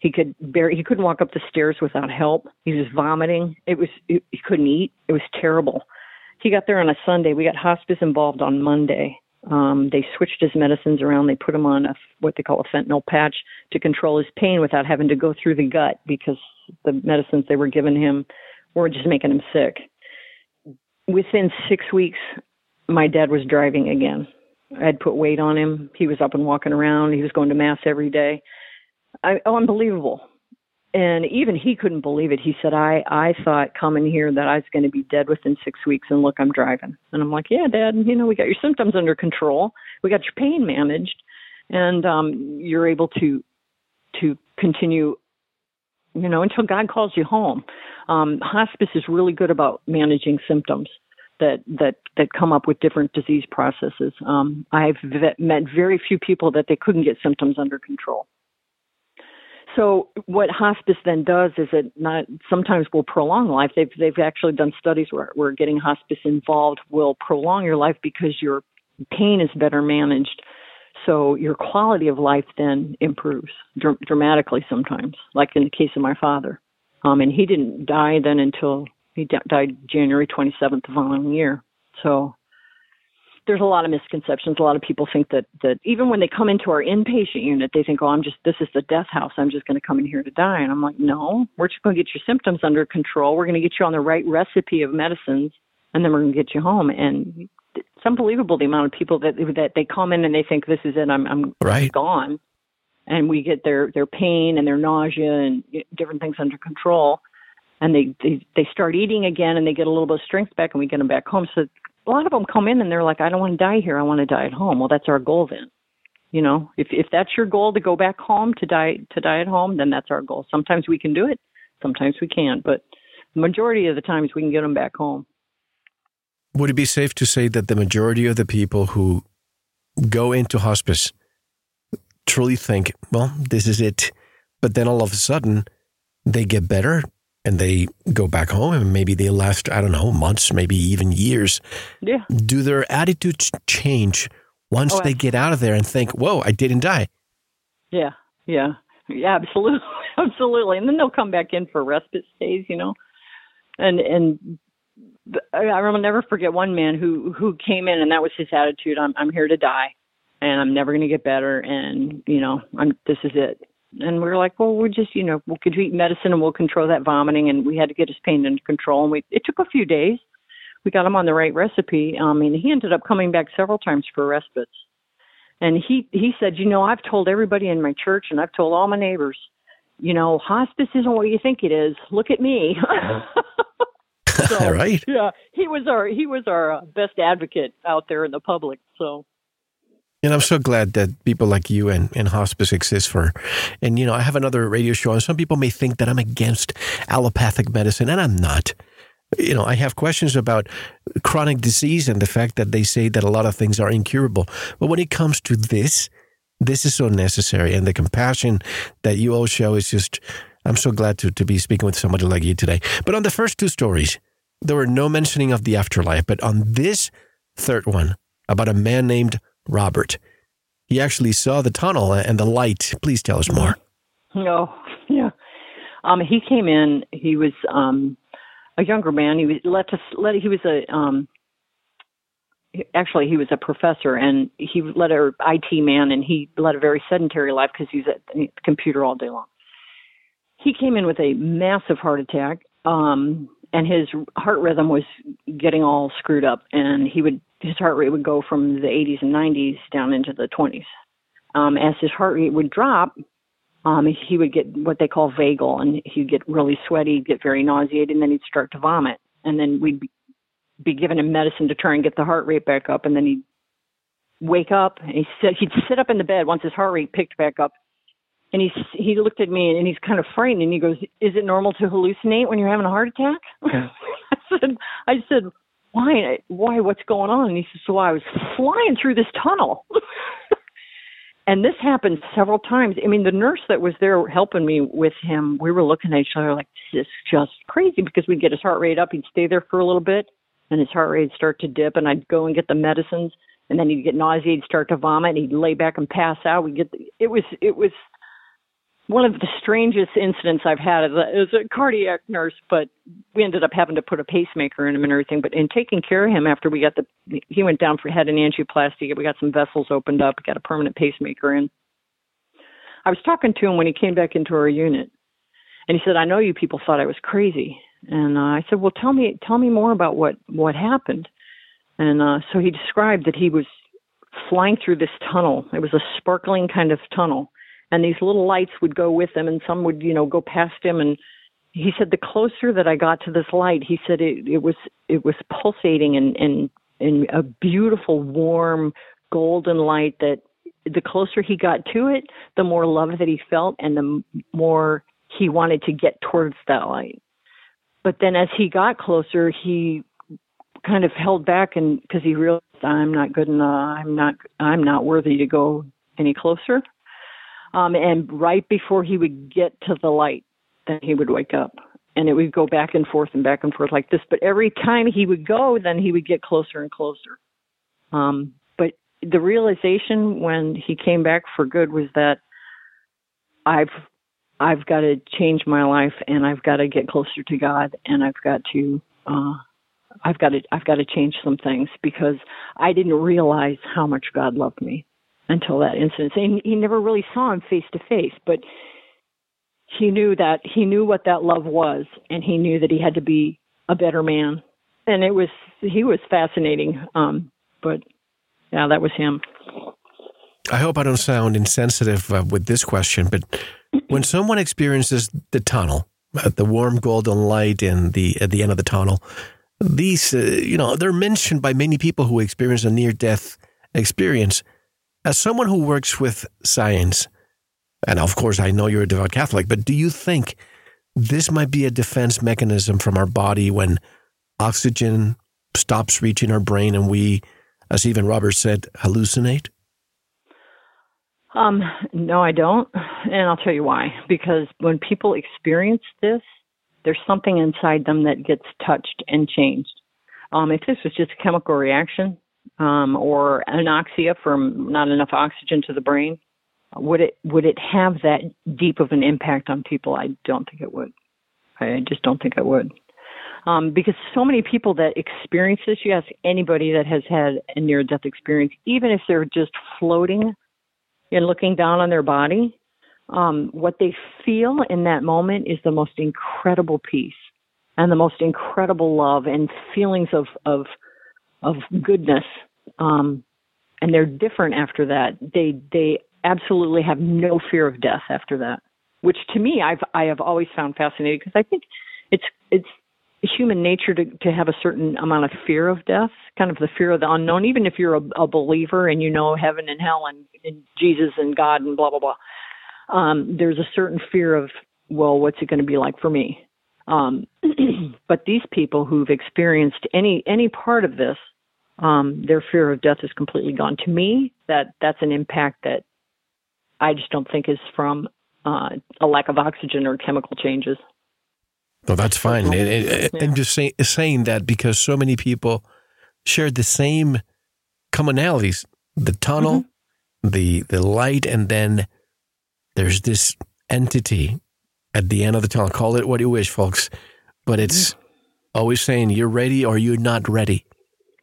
He could barely, he couldn't walk up the stairs without help. He was vomiting. It was, he he couldn't eat. It was terrible. He got there on a Sunday. We got hospice involved on Monday. Um, they switched his medicines around. They put him on a, what they call a fentanyl patch to control his pain without having to go through the gut because the medicines they were giving him were just making him sick. Within six weeks, my dad was driving again. I'd put weight on him. He was up and walking around. He was going to mass every day. I, oh, unbelievable. And even he couldn't believe it. He said, I, I thought coming here that I was going to be dead within six weeks, and look, I'm driving. And I'm like, yeah, Dad, you know, we got your symptoms under control. We got your pain managed, and um, you're able to to continue, you know, until God calls you home. Um, hospice is really good about managing symptoms that that that come up with different disease processes. Um, I've vet, met very few people that they couldn't get symptoms under control. So what hospice then does is it not sometimes will prolong life. They've they've actually done studies where where getting hospice involved will prolong your life because your pain is better managed. So your quality of life then improves dr- dramatically sometimes, like in the case of my father. Um, and he didn't die then until he di- died January 27th the following year. So there's a lot of misconceptions. A lot of people think that that even when they come into our inpatient unit, they think, "Oh, I'm just this is the death house. I'm just going to come in here to die." And I'm like, "No, we're just going to get your symptoms under control. We're going to get you on the right recipe of medicines, and then we're going to get you home." And it's unbelievable the amount of people that that they come in and they think this is it. I'm I'm Right. gone, and we get their their pain and their nausea and different things under control, and they they they start eating again and they get a little bit of strength back and we get them back home. So a lot of them come in and they're like, I don't want to die here. I want to die at home. Well, that's our goal then. You know, if if that's your goal to go back home to die to die at home, then that's our goal. Sometimes we can do it, sometimes we can't, but the majority of the times we can get them back home. Would it be safe to say that the majority of the people who go into hospice truly think, well, this is it, but then all of a sudden they get better and they go back home and maybe they last, I don't know, months, maybe even years. Yeah. Do their attitudes change once Oh, they get out of there and think, whoa, I didn't die? Yeah, yeah, yeah, absolutely, [LAUGHS] absolutely. And then they'll come back in for respite stays, you know. And and I will never forget one man who who came in and that was his attitude. I'm I'm here to die, and I'm never going to get better, and you know, I'm this is it. And we were like, well, we're just you know, we'll eat medicine and we'll control that vomiting, and we had to get his pain under control. And we it took a few days. We got him on the right recipe. I mean, he ended up coming back several times for respites. And he he said, you know, I've told everybody in my church and I've told all my neighbors, you know, hospice isn't what you think it is. Look at me. [LAUGHS] [LAUGHS] So, right? Yeah, he was our he was our uh, best advocate out there in the public. So And I'm so glad that people like you and, and hospice exist for. And, you know, I have another radio show, and some people may think that I'm against allopathic medicine, and I'm not. You know, I have questions about chronic disease and the fact that they say that a lot of things are incurable. But when it comes to this, this is so necessary. And the compassion that you all show is just, I'm so glad to, to be speaking with somebody like you today. But on the first two stories, there were no mentioning of the afterlife. But on this third one, about a man named Robert, he actually saw the tunnel and the light. Please tell us more. no, yeah. Um, he came in. He was um a younger man. He was let us let he was a um actually he was a professor and he led a IT man and he led a very sedentary life because he's at the computer all day long. He came in with a massive heart attack, um, and his heart rhythm was getting all screwed up, and he would his heart rate would go from the 80s and 90s down into the 20s. Um, as his heart rate would drop, um, he would get what they call vagal, and he'd get really sweaty, get very nauseated, and then he'd start to vomit, and then we'd be, be giving him medicine to try and get the heart rate back up, and then he'd wake up and he sit, he'd sit up in the bed once his heart rate picked back up, and he he looked at me and he's kind of frightened, and he goes, "Is it normal to hallucinate when you're having a heart attack?" [LAUGHS] I said, "I said." Why? Why? What's going on? And he says, "So I was flying through this tunnel." [LAUGHS] And this happened several times. I mean, the nurse that was there helping me with him, we were looking at each other like, this is just crazy because we'd get his heart rate up. He'd stay there for a little bit and his heart rate would start to dip and I'd go and get the medicines and then he'd get nauseated, start to vomit, and he'd lay back and pass out. We'd get, the, it was, it was one of the strangest incidents I've had as a, as a cardiac nurse, but we ended up having to put a pacemaker in him and everything. But in taking care of him after we got the, he went down for head and angioplasty. We got some vessels opened up, got a permanent pacemaker in. I was talking to him when he came back into our unit, and he said, "I know you people thought I was crazy." And uh, I said, "Well, tell me, tell me more about what what happened." And uh, so he described that he was flying through this tunnel. It was a sparkling kind of tunnel and these little lights would go with them and some would you know go past him. And he said the closer that i got to this light he said it it was it was pulsating and and and a beautiful warm golden light that the closer he got to it the more love that he felt and the more he wanted to get towards that light. But then as he got closer he kind of held back and because he realized i'm not good enough. I'm not i'm not worthy to go any closer um, and right before he would get to the light, then he would wake up. And it would go back and forth and back and forth like this. But every time he would go, then he would get closer and closer. Um, but the realization when he came back for good was that I've I've got to change my life and I've got to get closer to God and I've got to uh I've got to I've got to change some things because I didn't realize how much God loved me until that incident. And he never really saw him face to face, but he knew that he knew what that love was, and he knew that he had to be a better man. And it was he was fascinating. Um, but yeah, that was him. I hope I don't sound insensitive uh, with this question, but when someone experiences the tunnel, uh, the warm golden light in the at the end of the tunnel, these, uh, you know, they're mentioned by many people who experience a near death experience. As someone who works with science, and of course, I know you're a devout Catholic, but do you think this might be a defense mechanism from our body when oxygen stops reaching our brain and we, as even Robert said, hallucinate? Um, no, I don't. And I'll tell you why. Because when people experience this, there's something inside them that gets touched and changed. Um, if this was just a chemical reaction um, or anoxia from not enough oxygen to the brain, would it would it have that deep of an impact on people? I don't think it would. I just don't think it would. Um, because so many people that experience this, you ask anybody that has had a near death experience, even if they're just floating and looking down on their body, um, what they feel in that moment is the most incredible peace and the most incredible love and feelings of of of goodness. Um, and they're different after that. They they absolutely have no fear of death after that, which to me I've I have always found fascinating because I think it's it's human nature to to have a certain amount of fear of death, kind of the fear of the unknown. Even if you're a, a believer and you know heaven and hell and, and Jesus and God and blah blah blah, um, there's a certain fear of well, what's it going to be like for me? Um, [CLEARS THROAT] but these people who've experienced any any part of this, um, their fear of death is completely gone. To me, that that's an impact that I just don't think is from uh, a lack of oxygen or chemical changes. Well, that's fine. And, yeah. I'm just say, saying that because so many people shared the same commonalities: the tunnel, mm-hmm. the the light, and then there's this entity at the end of the tunnel. Call it what you wish, folks, but it's mm-hmm. always saying you're ready or you're not ready.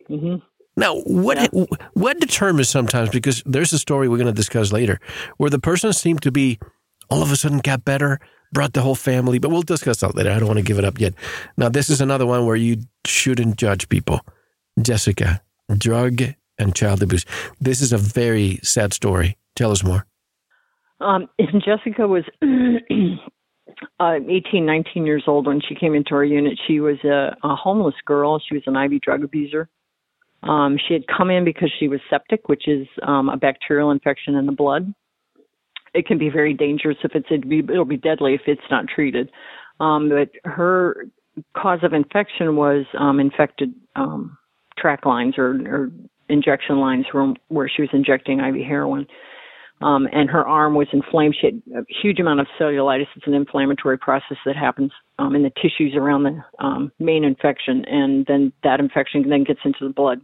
Mm-hmm. Now, what yeah. what determines sometimes because there's a story we're going to discuss later where the person seemed to be all of a sudden got better, brought the whole family, but we'll discuss that later. I don't want to give it up yet. Now, this is another one where you shouldn't judge people. Jessica, drug and child abuse. This is a very sad story. Tell us more. Um, Jessica was [CLEARS THROAT] uh, 18, 19 years old when she came into our unit. She was a, a homeless girl. She was an IV drug abuser. Um, she had come in because she was septic, which is um, a bacterial infection in the blood. It can be very dangerous if it's it'll be, it'll be deadly if it's not treated. Um, but her cause of infection was um, infected um, track lines or, or injection lines where, where she was injecting IV heroin um, and her arm was inflamed. She had a huge amount of cellulitis. It's an inflammatory process that happens um, in the tissues around the um, main infection, and then that infection then gets into the blood.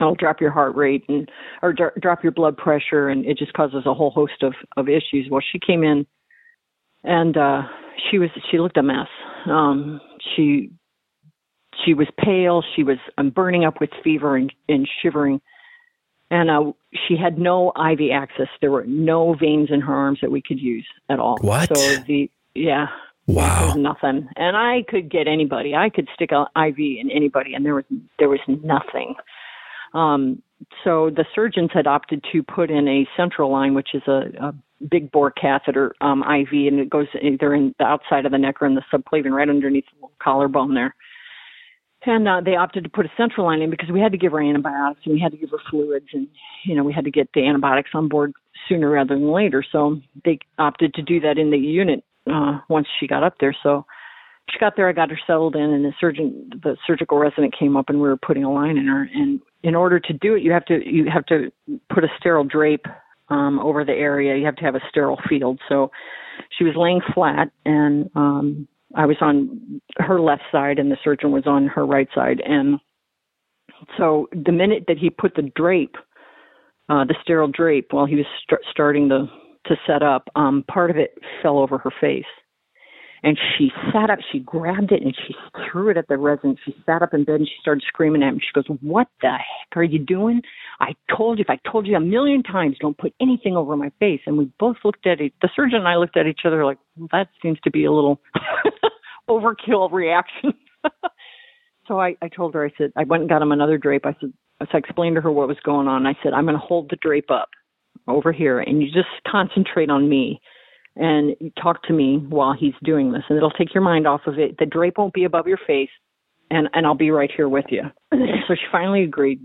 It'll drop your heart rate and or dr- drop your blood pressure, and it just causes a whole host of of issues. Well, she came in, and uh, she was she looked a mess. Um, she she was pale. She was um, burning up with fever and, and shivering and uh, she had no IV access. There were no veins in her arms that we could use at all. What? So the yeah. Wow. nothing, and I could get anybody. I could stick an IV in anybody, and there was there was nothing. Um, so the surgeons had opted to put in a central line, which is a, a big bore catheter um, IV, and it goes either in the outside of the neck or in the subclavian, right underneath the collarbone there. And uh, they opted to put a central line in because we had to give her antibiotics and we had to give her fluids and, you know, we had to get the antibiotics on board sooner rather than later. So they opted to do that in the unit uh, once she got up there. So she got there, I got her settled in, and the surgeon, the surgical resident came up and we were putting a line in her. And in order to do it, you have to you have to put a sterile drape um, over the area. You have to have a sterile field. So she was laying flat and um I was on her left side and the surgeon was on her right side. And so the minute that he put the drape, uh, the sterile drape, while he was st- starting to to set up, um, part of it fell over her face. And she sat up, she grabbed it and she threw it at the resident. She sat up in bed and she started screaming at me. She goes, What the heck are you doing? I told you, if I told you a million times, don't put anything over my face. And we both looked at it, the surgeon and I looked at each other like, well, That seems to be a little [LAUGHS] overkill reaction. [LAUGHS] so I, I told her, I said, I went and got him another drape. I said, so I explained to her what was going on. I said, I'm going to hold the drape up over here and you just concentrate on me and talk to me while he's doing this, and it'll take your mind off of it. The drape won't be above your face. and and I'll be right here with you. [CLEARS THROAT] so she finally agreed.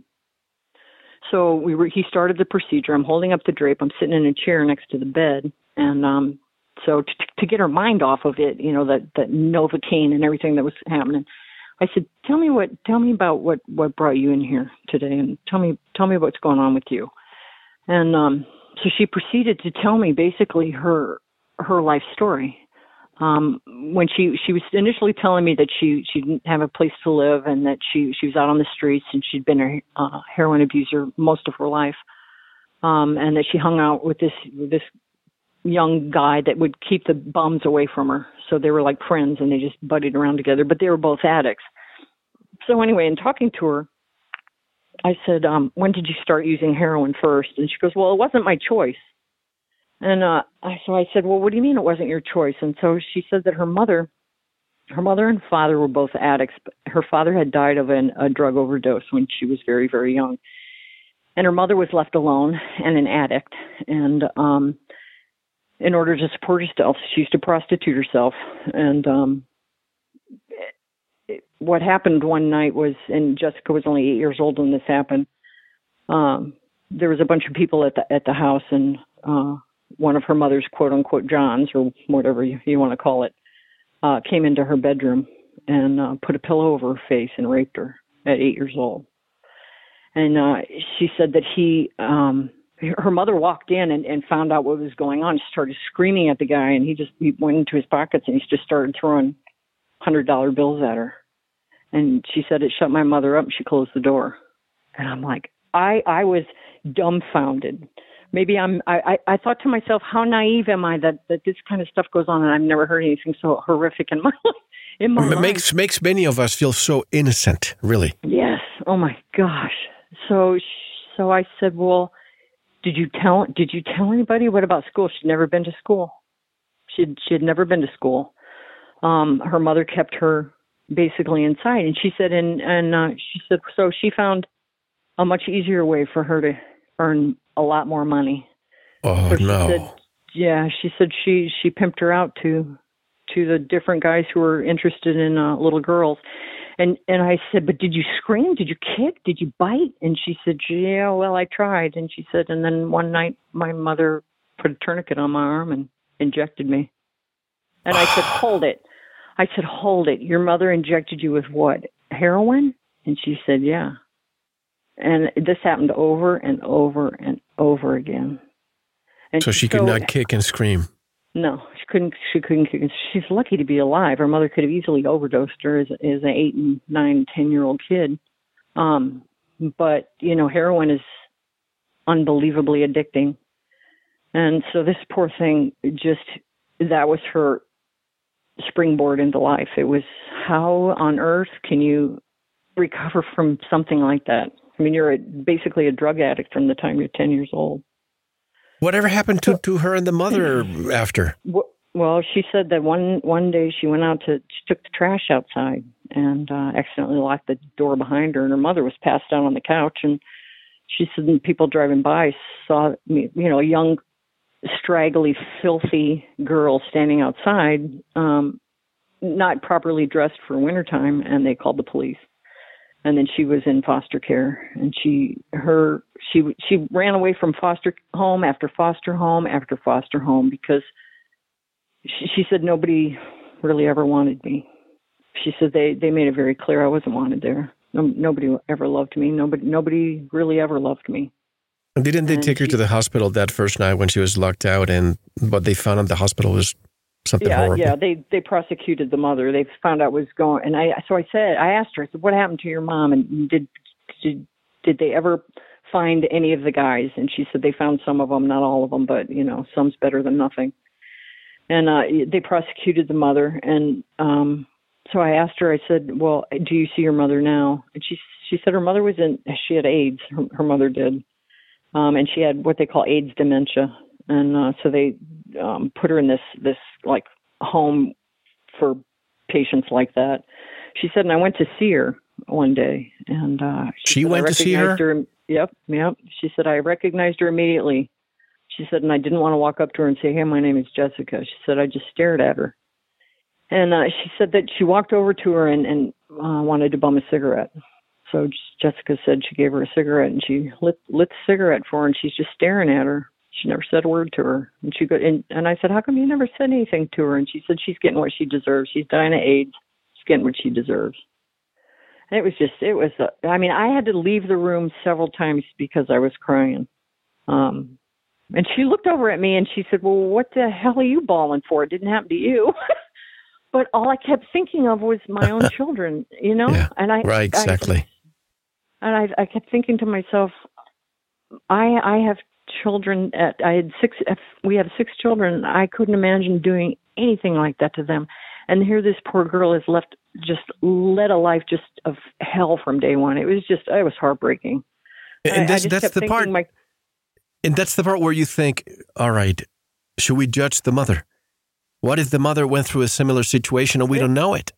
So we were. He started the procedure. I'm holding up the drape. I'm sitting in a chair next to the bed, and um, so to, to get her mind off of it, you know, that that novocaine and everything that was happening. I said, "Tell me what. Tell me about what what brought you in here today, and tell me tell me what's going on with you." And um, so she proceeded to tell me basically her her life story. Um when she she was initially telling me that she she didn't have a place to live and that she she was out on the streets and she'd been a uh, heroin abuser most of her life. Um and that she hung out with this this young guy that would keep the bums away from her. So they were like friends and they just buddied around together but they were both addicts. So anyway in talking to her i said um when did you start using heroin first? And she goes well it wasn't my choice and uh, so I said, "Well, what do you mean it wasn't your choice?" And so she said that her mother, her mother and father were both addicts. But her father had died of an, a drug overdose when she was very, very young, and her mother was left alone and an addict. And um, in order to support herself, she used to prostitute herself. And um, it, what happened one night was, and Jessica was only eight years old when this happened. Um, there was a bunch of people at the at the house, and uh, one of her mother's quote unquote Johns or whatever you, you want to call it, uh, came into her bedroom and uh, put a pillow over her face and raped her at eight years old. And uh, she said that he, um, her mother walked in and, and found out what was going on. She started screaming at the guy, and he just he went into his pockets and he just started throwing hundred dollar bills at her. And she said it shut my mother up. She closed the door. And I'm like, I I was dumbfounded maybe I'm I, I, I thought to myself, how naive am I that, that this kind of stuff goes on and I've never heard anything so horrific in [LAUGHS] my life. In my it makes life. makes many of us feel so innocent, really. Yes. Oh my gosh. So so I said, well, did you tell did you tell anybody? What about school? She'd never been to school. She'd she had never been to school. Um, her mother kept her basically inside, and she said, and and uh, she said, so she found a much easier way for her to earn a lot more money. Oh so no! Said, yeah, she said she she pimped her out to to the different guys who were interested in uh, little girls. And and I said, but did you scream? Did you kick? Did you bite? And she said, yeah, well, I tried. And she said, and then one night my mother put a tourniquet on my arm and injected me. And I said, [SIGHS] hold it. I said, hold it. Your mother injected you with what? Heroin? And she said, yeah. And this happened over and over and over again. And so she could so, not kick and scream. No, she couldn't. She couldn't. Kick. She's lucky to be alive. Her mother could have easily overdosed her as, as an eight and nine, ten year old kid. Um, but you know, heroin is unbelievably addicting, and so this poor thing just that was her springboard into life. It was how on earth can you recover from something like that? I mean, you're a, basically a drug addict from the time you're 10 years old. Whatever happened to, to her and the mother after? Well, she said that one one day she went out to she took the trash outside and uh, accidentally locked the door behind her, and her mother was passed out on the couch. And she said people driving by saw you know a young, straggly, filthy girl standing outside, um, not properly dressed for wintertime, and they called the police and then she was in foster care. And she her she she ran away from foster home after foster home after foster home because she, she said nobody really ever wanted me. She said they they made it very clear i wasn't wanted there. No, nobody ever loved me. Nobody nobody really ever loved me. Didn't they and take her to the hospital that first night when she was locked out and what they found at the hospital was something yeah, horrible. Yeah, they they prosecuted the mother. They found out what was going, and I so I said I asked her, I said, "What happened to your mom? And did did did they ever find any of the guys?" And she said they found some of them, not all of them, but you know, some's better than nothing. And uh they prosecuted the mother, and um so I asked her. I said, "Well, do you see your mother now?" And she she said her mother was in. She had AIDS. Her, her mother did, um, and she had what they call AIDS dementia and uh, so they um, put her in this this like home for patients like that. She said, and I went to see her one day, and uh, she, she went to see her? her. Yep, yep. She said I recognized her immediately. She said, and I didn't want to walk up to her and say, "Hey, my name is Jessica." She said I just stared at her, And uh, she said that she walked over to her and, and uh, wanted to bum a cigarette. So Jessica said she gave her a cigarette and she lit lit the cigarette for her and she's just staring at her. She never said a word to her. And she go and, and I said, How come you never said anything to her? And she said she's getting what she deserves. She's dying of AIDS. She's getting what she deserves. And it was just it was uh, I mean, I had to leave the room several times because I was crying. Um and she looked over at me and she said, Well, what the hell are you bawling for? It didn't happen to you. [LAUGHS] but all I kept thinking of was my own [LAUGHS] children, you know? Yeah, and I Right, exactly. I, and I I kept thinking to myself, I I have children at I had six we have six children. I couldn't imagine doing anything like that to them. And here this poor girl is left just led a life just of hell from day one. It was just it was heartbreaking. And I- I that's, just that's the part. My, And that's the part where you think, all right, should we judge the mother? What if the mother went through a similar situation and we don't know it?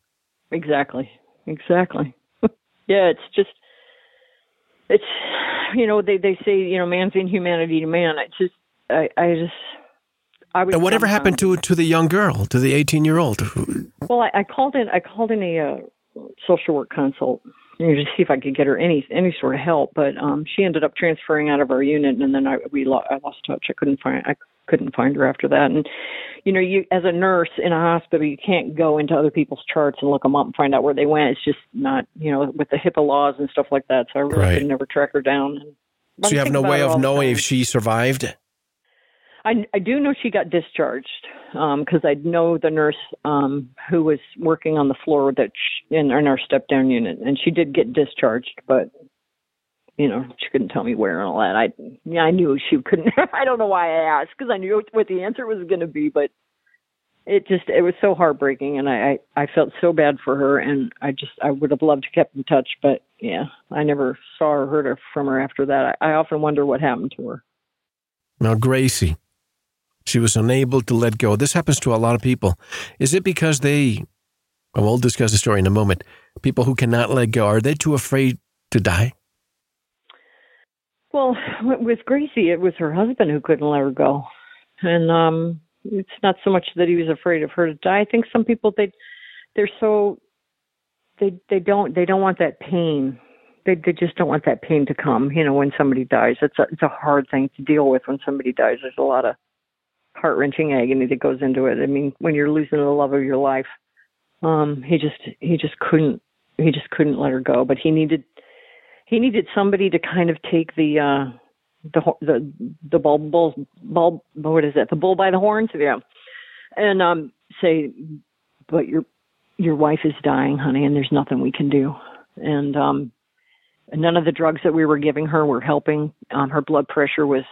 Exactly. Exactly. [LAUGHS] yeah, it's just it's [LAUGHS] you know, they they say, you know, man's inhumanity to man. I just I I just I was And whatever happened to to the young girl, to the 18 year old? Well, I, I called in I called in a uh, social work consult you know, to see if I could get her any any sort of help, but um she ended up transferring out of our unit and then I we lo- I lost touch. I couldn't find I couldn't find her after that. And you know you as a nurse in a hospital you can't go into other people's charts and look them up and find out where they went. It's just not you know with the hipaa laws and stuff like that. So i really Right. could never track her down. And So you have no way of knowing if she she survived? I, I do know she got discharged because I know the nurse um, who was working on the floor that sh in, in our step down unit, and she did get discharged, but you know she couldn't tell me where and all that. I yeah I knew she couldn't. [LAUGHS] I don't know why I asked because I knew what the answer was going to be, but it just it was so heartbreaking, and I, I I felt so bad for her, and I just I would have loved to kept in touch, but yeah I never saw or heard her- from her after that. I, I often wonder what happened to her. Now, Gracie, she was unable to let go. This happens to a lot of people. Is it because they, well, we'll discuss the story in a moment, people who cannot let go, are they too afraid to die? Well, with Gracie, it was her husband who couldn't let her go, and um, it's not so much that he was afraid of her to die. I think some people they they're so they they don't they don't want that pain. They they just don't want that pain to come. You know, when somebody dies, it's a it's a hard thing to deal with. When somebody dies, there's a lot of heart wrenching agony that goes into it. I mean, when you're losing the love of your life, um, he just he just couldn't he just couldn't let her go. But he needed he needed somebody to kind of take the uh the the the bull bull bull what is it? The bull by the horns? Yeah. And um say but your your wife is dying honey and there's nothing we can do. And um none of the drugs that we were giving her were helping. Um her blood pressure was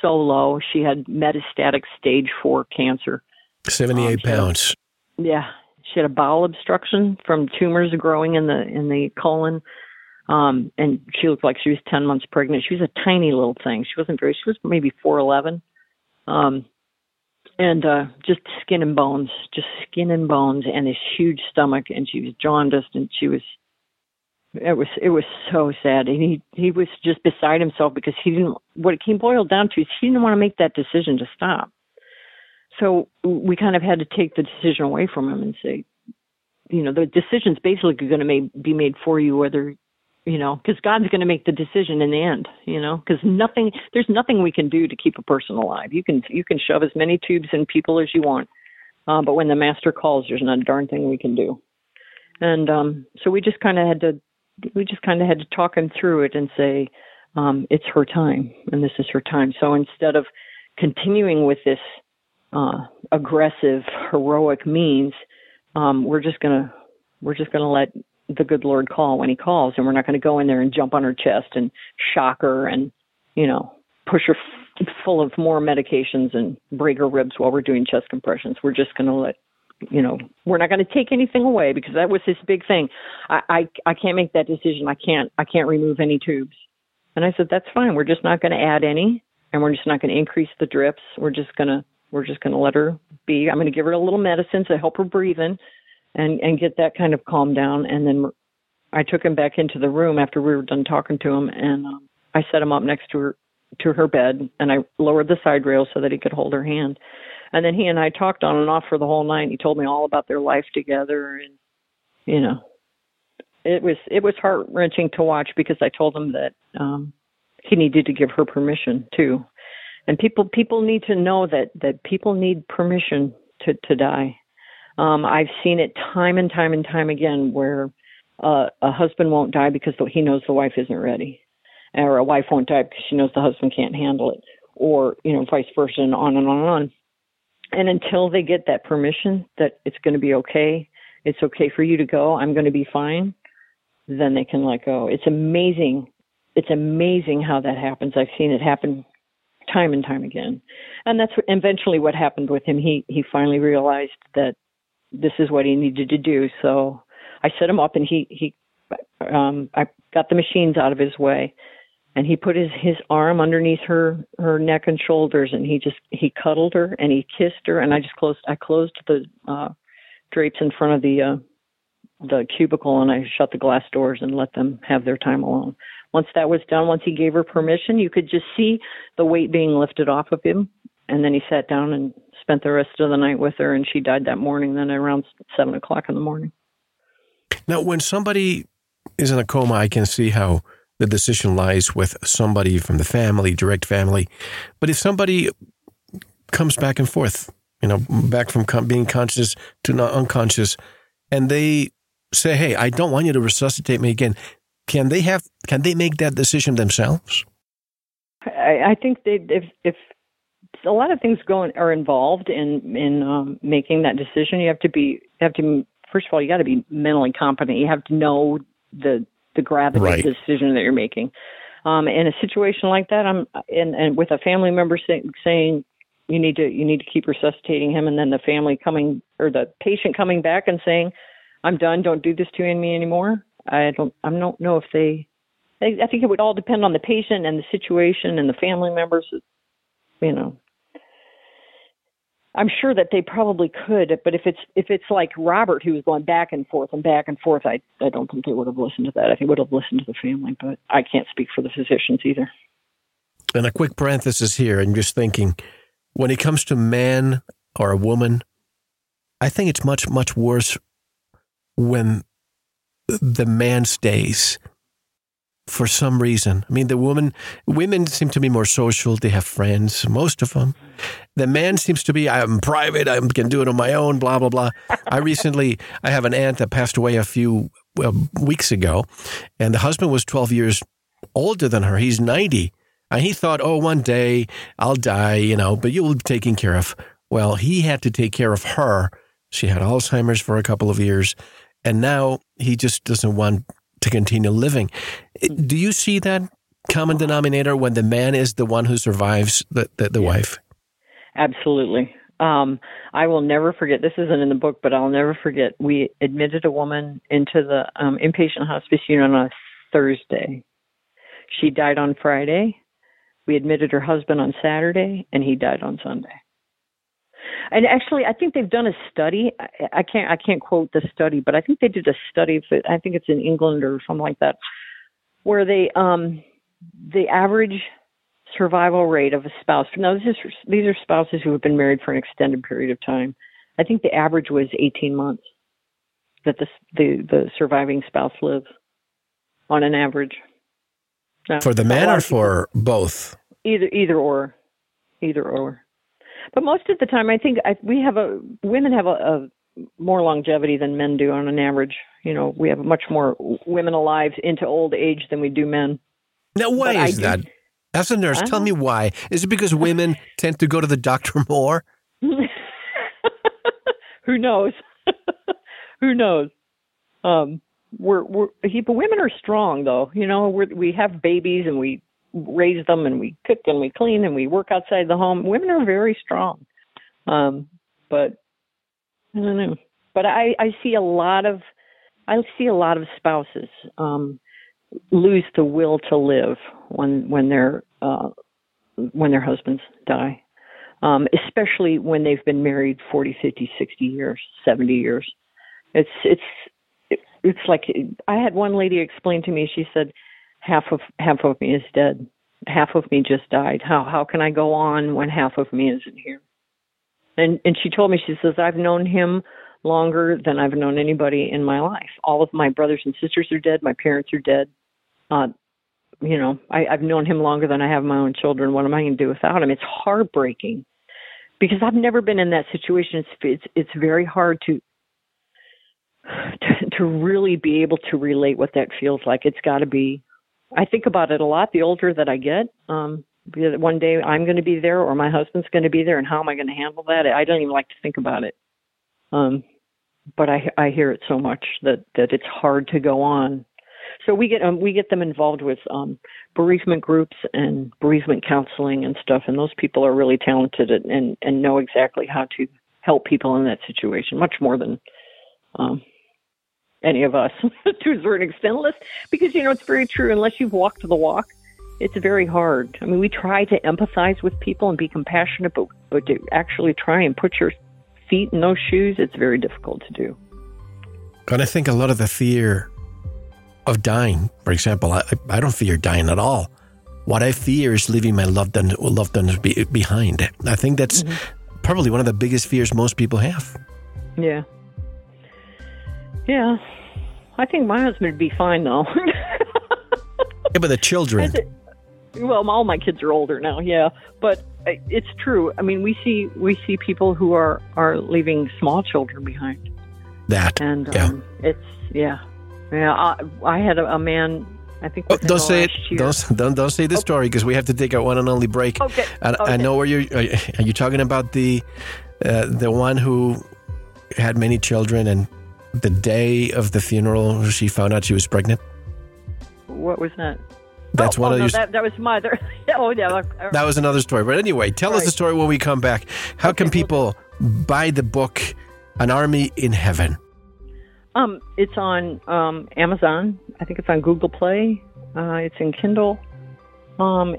so low. She had metastatic stage 4 cancer. 78 Um, pounds. yeah, she had a bowel obstruction from tumors growing in the in the colon. Um, and she looked like she was ten months pregnant. She was a tiny little thing. She wasn't very. She was maybe four eleven. Um, and uh, just skin and bones, just skin and bones, and this huge stomach. And she was jaundiced, and she was. It was it was so sad, and he he was just beside himself because he didn't. What it came boiled down to is he didn't want to make that decision to stop so we kind of had to take the decision away from him and say, you know, the decision's basically going to be made for you, whether, you know, because God's going to make the decision in the end, you know, because nothing, there's nothing we can do to keep a person alive. You can, you can shove as many tubes in people as you want, uh, but when the master calls, there's not a darn thing we can do. And um, so we just kind of had to, we just kind of had to talk him through it and say, um, it's her time, and this is her time. So instead of continuing with this uh, aggressive, heroic means, um, we're just gonna we're just gonna let the good Lord call when He calls, and we're not going to go in there and jump on her chest and shock her and you know push her f- full of more medications and break her ribs while we're doing chest compressions. We're just going to let you know we're not going to take anything away because that was his big thing. I, I I can't make that decision. I can't I can't remove any tubes. And I said that's fine. We're just not going to add any, and we're just not going to increase the drips. We're just going to we're just going to let her be. I'm going to give her a little medicine to help her breathe in and and get that kind of calm down. And then I took him back into the room after we were done talking to him, and um, I set him up next to her to her bed, and I lowered the side rail so that he could hold her hand. And then he and I talked on and off for the whole night. He told me all about their life together, and you know, it was it was heart wrenching to watch because I told him that um, he needed to give her permission too. And people people need to know that that people need permission to to die. Um, I've seen it time and time and time again where uh, a husband won't die because he knows the wife isn't ready, or a wife won't die because she knows the husband can't handle it, or you know vice versa, and on and on and on. And until they get that permission that it's going to be okay, it's okay for you to go, I'm going to be fine, then they can let go. It's amazing. It's amazing how that happens. I've seen it happen time and time again. And that's eventually what happened with him. He he finally realized that this is what he needed to do. So I set him up and he he um I got the machines out of his way and he put his his arm underneath her her neck and shoulders and he just he cuddled her and he kissed her and I just closed I closed the uh drapes in front of the uh the cubicle and I shut the glass doors and let them have their time alone. Once that was done, once he gave her permission, you could just see the weight being lifted off of him. And then he sat down and spent the rest of the night with her, and she died that morning, then around seven o'clock in the morning. Now, when somebody is in a coma, I can see how the decision lies with somebody from the family, direct family. But if somebody comes back and forth, you know, back from being conscious to not unconscious, and they say, "Hey, I don't want you to resuscitate me again," can they have? Can they make that decision themselves? I, I think they, if if a lot of things go in, are involved in in um, making that decision, you have to be you have to first of all you got to be mentally competent. You have to know the the gravity right. of the decision that you're making. Um, in a situation like that, I'm and, and with a family member say, saying you need to you need to keep resuscitating him, and then the family coming or the patient coming back and saying, "I'm done. Don't do this to me anymore." I don't I don't know if they. I think it would all depend on the patient and the situation and the family members. You know, I'm sure that they probably could, but if it's if it's like Robert who was going back and forth and back and forth, I I don't think they would have listened to that. I think would have listened to the family, but I can't speak for the physicians either. And a quick parenthesis here, and just thinking, when it comes to man or a woman, I think it's much much worse when the man stays for some reason. I mean, the woman, women seem to be more social. They have friends, most of them. The man seems to be, I'm private. I can do it on my own. Blah blah blah. I recently, I have an aunt that passed away a few weeks ago, and the husband was 12 years older than her. He's 90, and he thought, oh, one day I'll die, you know, but you'll be taken care of. Well, he had to take care of her. She had Alzheimer's for a couple of years, and now he just doesn't want to continue living. Do you see that common denominator when the man is the one who survives the, the, the wife? Absolutely. Um, I will never forget. This isn't in the book, but I'll never forget. We admitted a woman into the um, inpatient hospice unit on a Thursday. She died on Friday. We admitted her husband on Saturday, and he died on Sunday. And actually, I think they've done a study. I, I can't I can't quote the study, but I think they did a study. I think it's in England or something like that, where they um the average survival rate of a spouse. Now, this is these are spouses who have been married for an extended period of time. I think the average was 18 months that the the, the surviving spouse lives on an average. Now, for the man or for both? Either either or, either or. But most of the time, I think I, we have a women have a, a more longevity than men do on an average. You know, we have much more women alive into old age than we do men. Now, why but is that? As a nurse, tell me why. Is it because women [LAUGHS] tend to go to the doctor more? [LAUGHS] Who knows? [LAUGHS] Who knows? Um, we're we're he, but women are strong though. You know, we we have babies and we raise them and we cook and we clean and we work outside the home. Women are very strong. Um, but I don't know. But I, I see a lot of I see a lot of spouses um, lose the will to live when when their uh, when their husbands die, um, especially when they've been married 40, 50, 60 years, 70 years. It's it's it's like I had one lady explain to me. She said, half of half of me is dead. Half of me just died. How how can I go on when half of me isn't here? And and she told me she says I've known him longer than I've known anybody in my life. All of my brothers and sisters are dead. My parents are dead. Uh, you know, I, I've known him longer than I have my own children. What am I going to do without him? It's heartbreaking because I've never been in that situation. It's it's, it's very hard to, [SIGHS] to to really be able to relate what that feels like. It's got to be. I think about it a lot. The older that I get, um, one day I'm going to be there or my husband's going to be there, and how am I going to handle that? I don't even like to think about it. Um, but I I hear it so much that that it's hard to go on. So we get um, we get them involved with um, bereavement groups and bereavement counseling and stuff, and those people are really talented and and know exactly how to help people in that situation, much more than um, any of us [LAUGHS] to a certain extent. Unless because you know it's very true. Unless you've walked the walk, it's very hard. I mean, we try to empathize with people and be compassionate, but but to actually try and put your feet in those shoes, it's very difficult to do. And I think a lot of the fear of dying, for example, I, I don't fear dying at all. What I fear is leaving my loved ones, loved ones be, behind. I think that's mm-hmm. probably one of the biggest fears most people have. Yeah. Yeah. I think my husband would be fine, though. [LAUGHS] yeah, but the children. Well, all my kids are older now, yeah. But it's true. I mean, we see we see people who are are leaving small children behind. That and yeah. Um, it's yeah, yeah. I, I had a, a man. I think oh, don't say it. Don't, don't don't say the story because we have to take our one and only break. Okay. And okay. I know where you're. Are you talking about the uh, the one who had many children and the day of the funeral she found out she was pregnant? What was that? That's oh, one oh, of no, your. That, that was mother. [LAUGHS] oh yeah. That was another story. But anyway, tell right. us the story when we come back. How okay, can people buy the book, An Army in Heaven? Um, it's on um, Amazon. I think it's on Google Play. Uh, it's in Kindle. Um,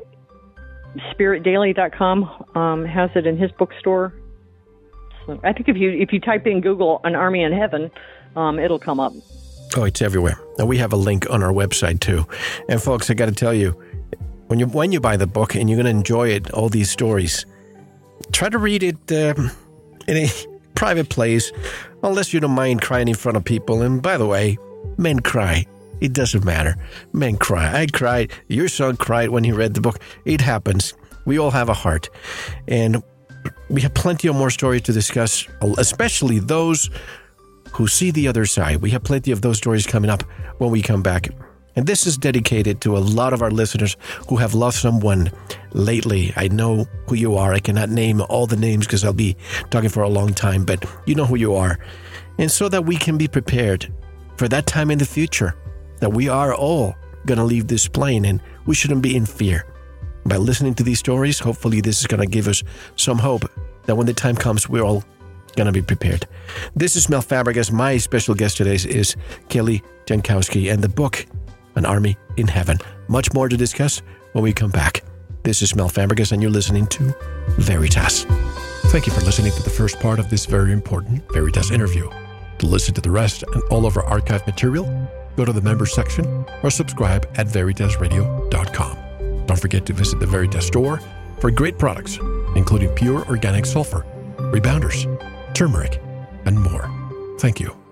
SpiritDaily.com um, has it in his bookstore. So I think if you if you type in Google "An Army in Heaven," um, it'll come up. Oh, it's everywhere. We have a link on our website too. And folks, I got to tell you, when you when you buy the book and you're going to enjoy it, all these stories, try to read it uh, in a [LAUGHS] private place, unless you don't mind crying in front of people. And by the way, men cry. It doesn't matter. Men cry. I cried. Your son cried when he read the book. It happens. We all have a heart. And we have plenty of more stories to discuss, especially those who see the other side. We have plenty of those stories coming up when we come back. And this is dedicated to a lot of our listeners who have lost someone lately. I know who you are. I cannot name all the names because I'll be talking for a long time, but you know who you are. And so that we can be prepared for that time in the future, that we are all going to leave this plane and we shouldn't be in fear. By listening to these stories, hopefully, this is going to give us some hope that when the time comes, we're all to be prepared. This is Mel Fabregas. My special guest today is Kelley Jankowski and the book, An Army in Heaven. Much more to discuss when we come back. This is Mel Fabregas, and you're listening to Veritas. Thank you for listening to the first part of this very important Veritas interview. To listen to the rest and all of our archive material, go to the members section or subscribe at veritasradio.com. Don't forget to visit the Veritas store for great products, including pure organic sulfur, rebounders, turmeric, and more. Thank you.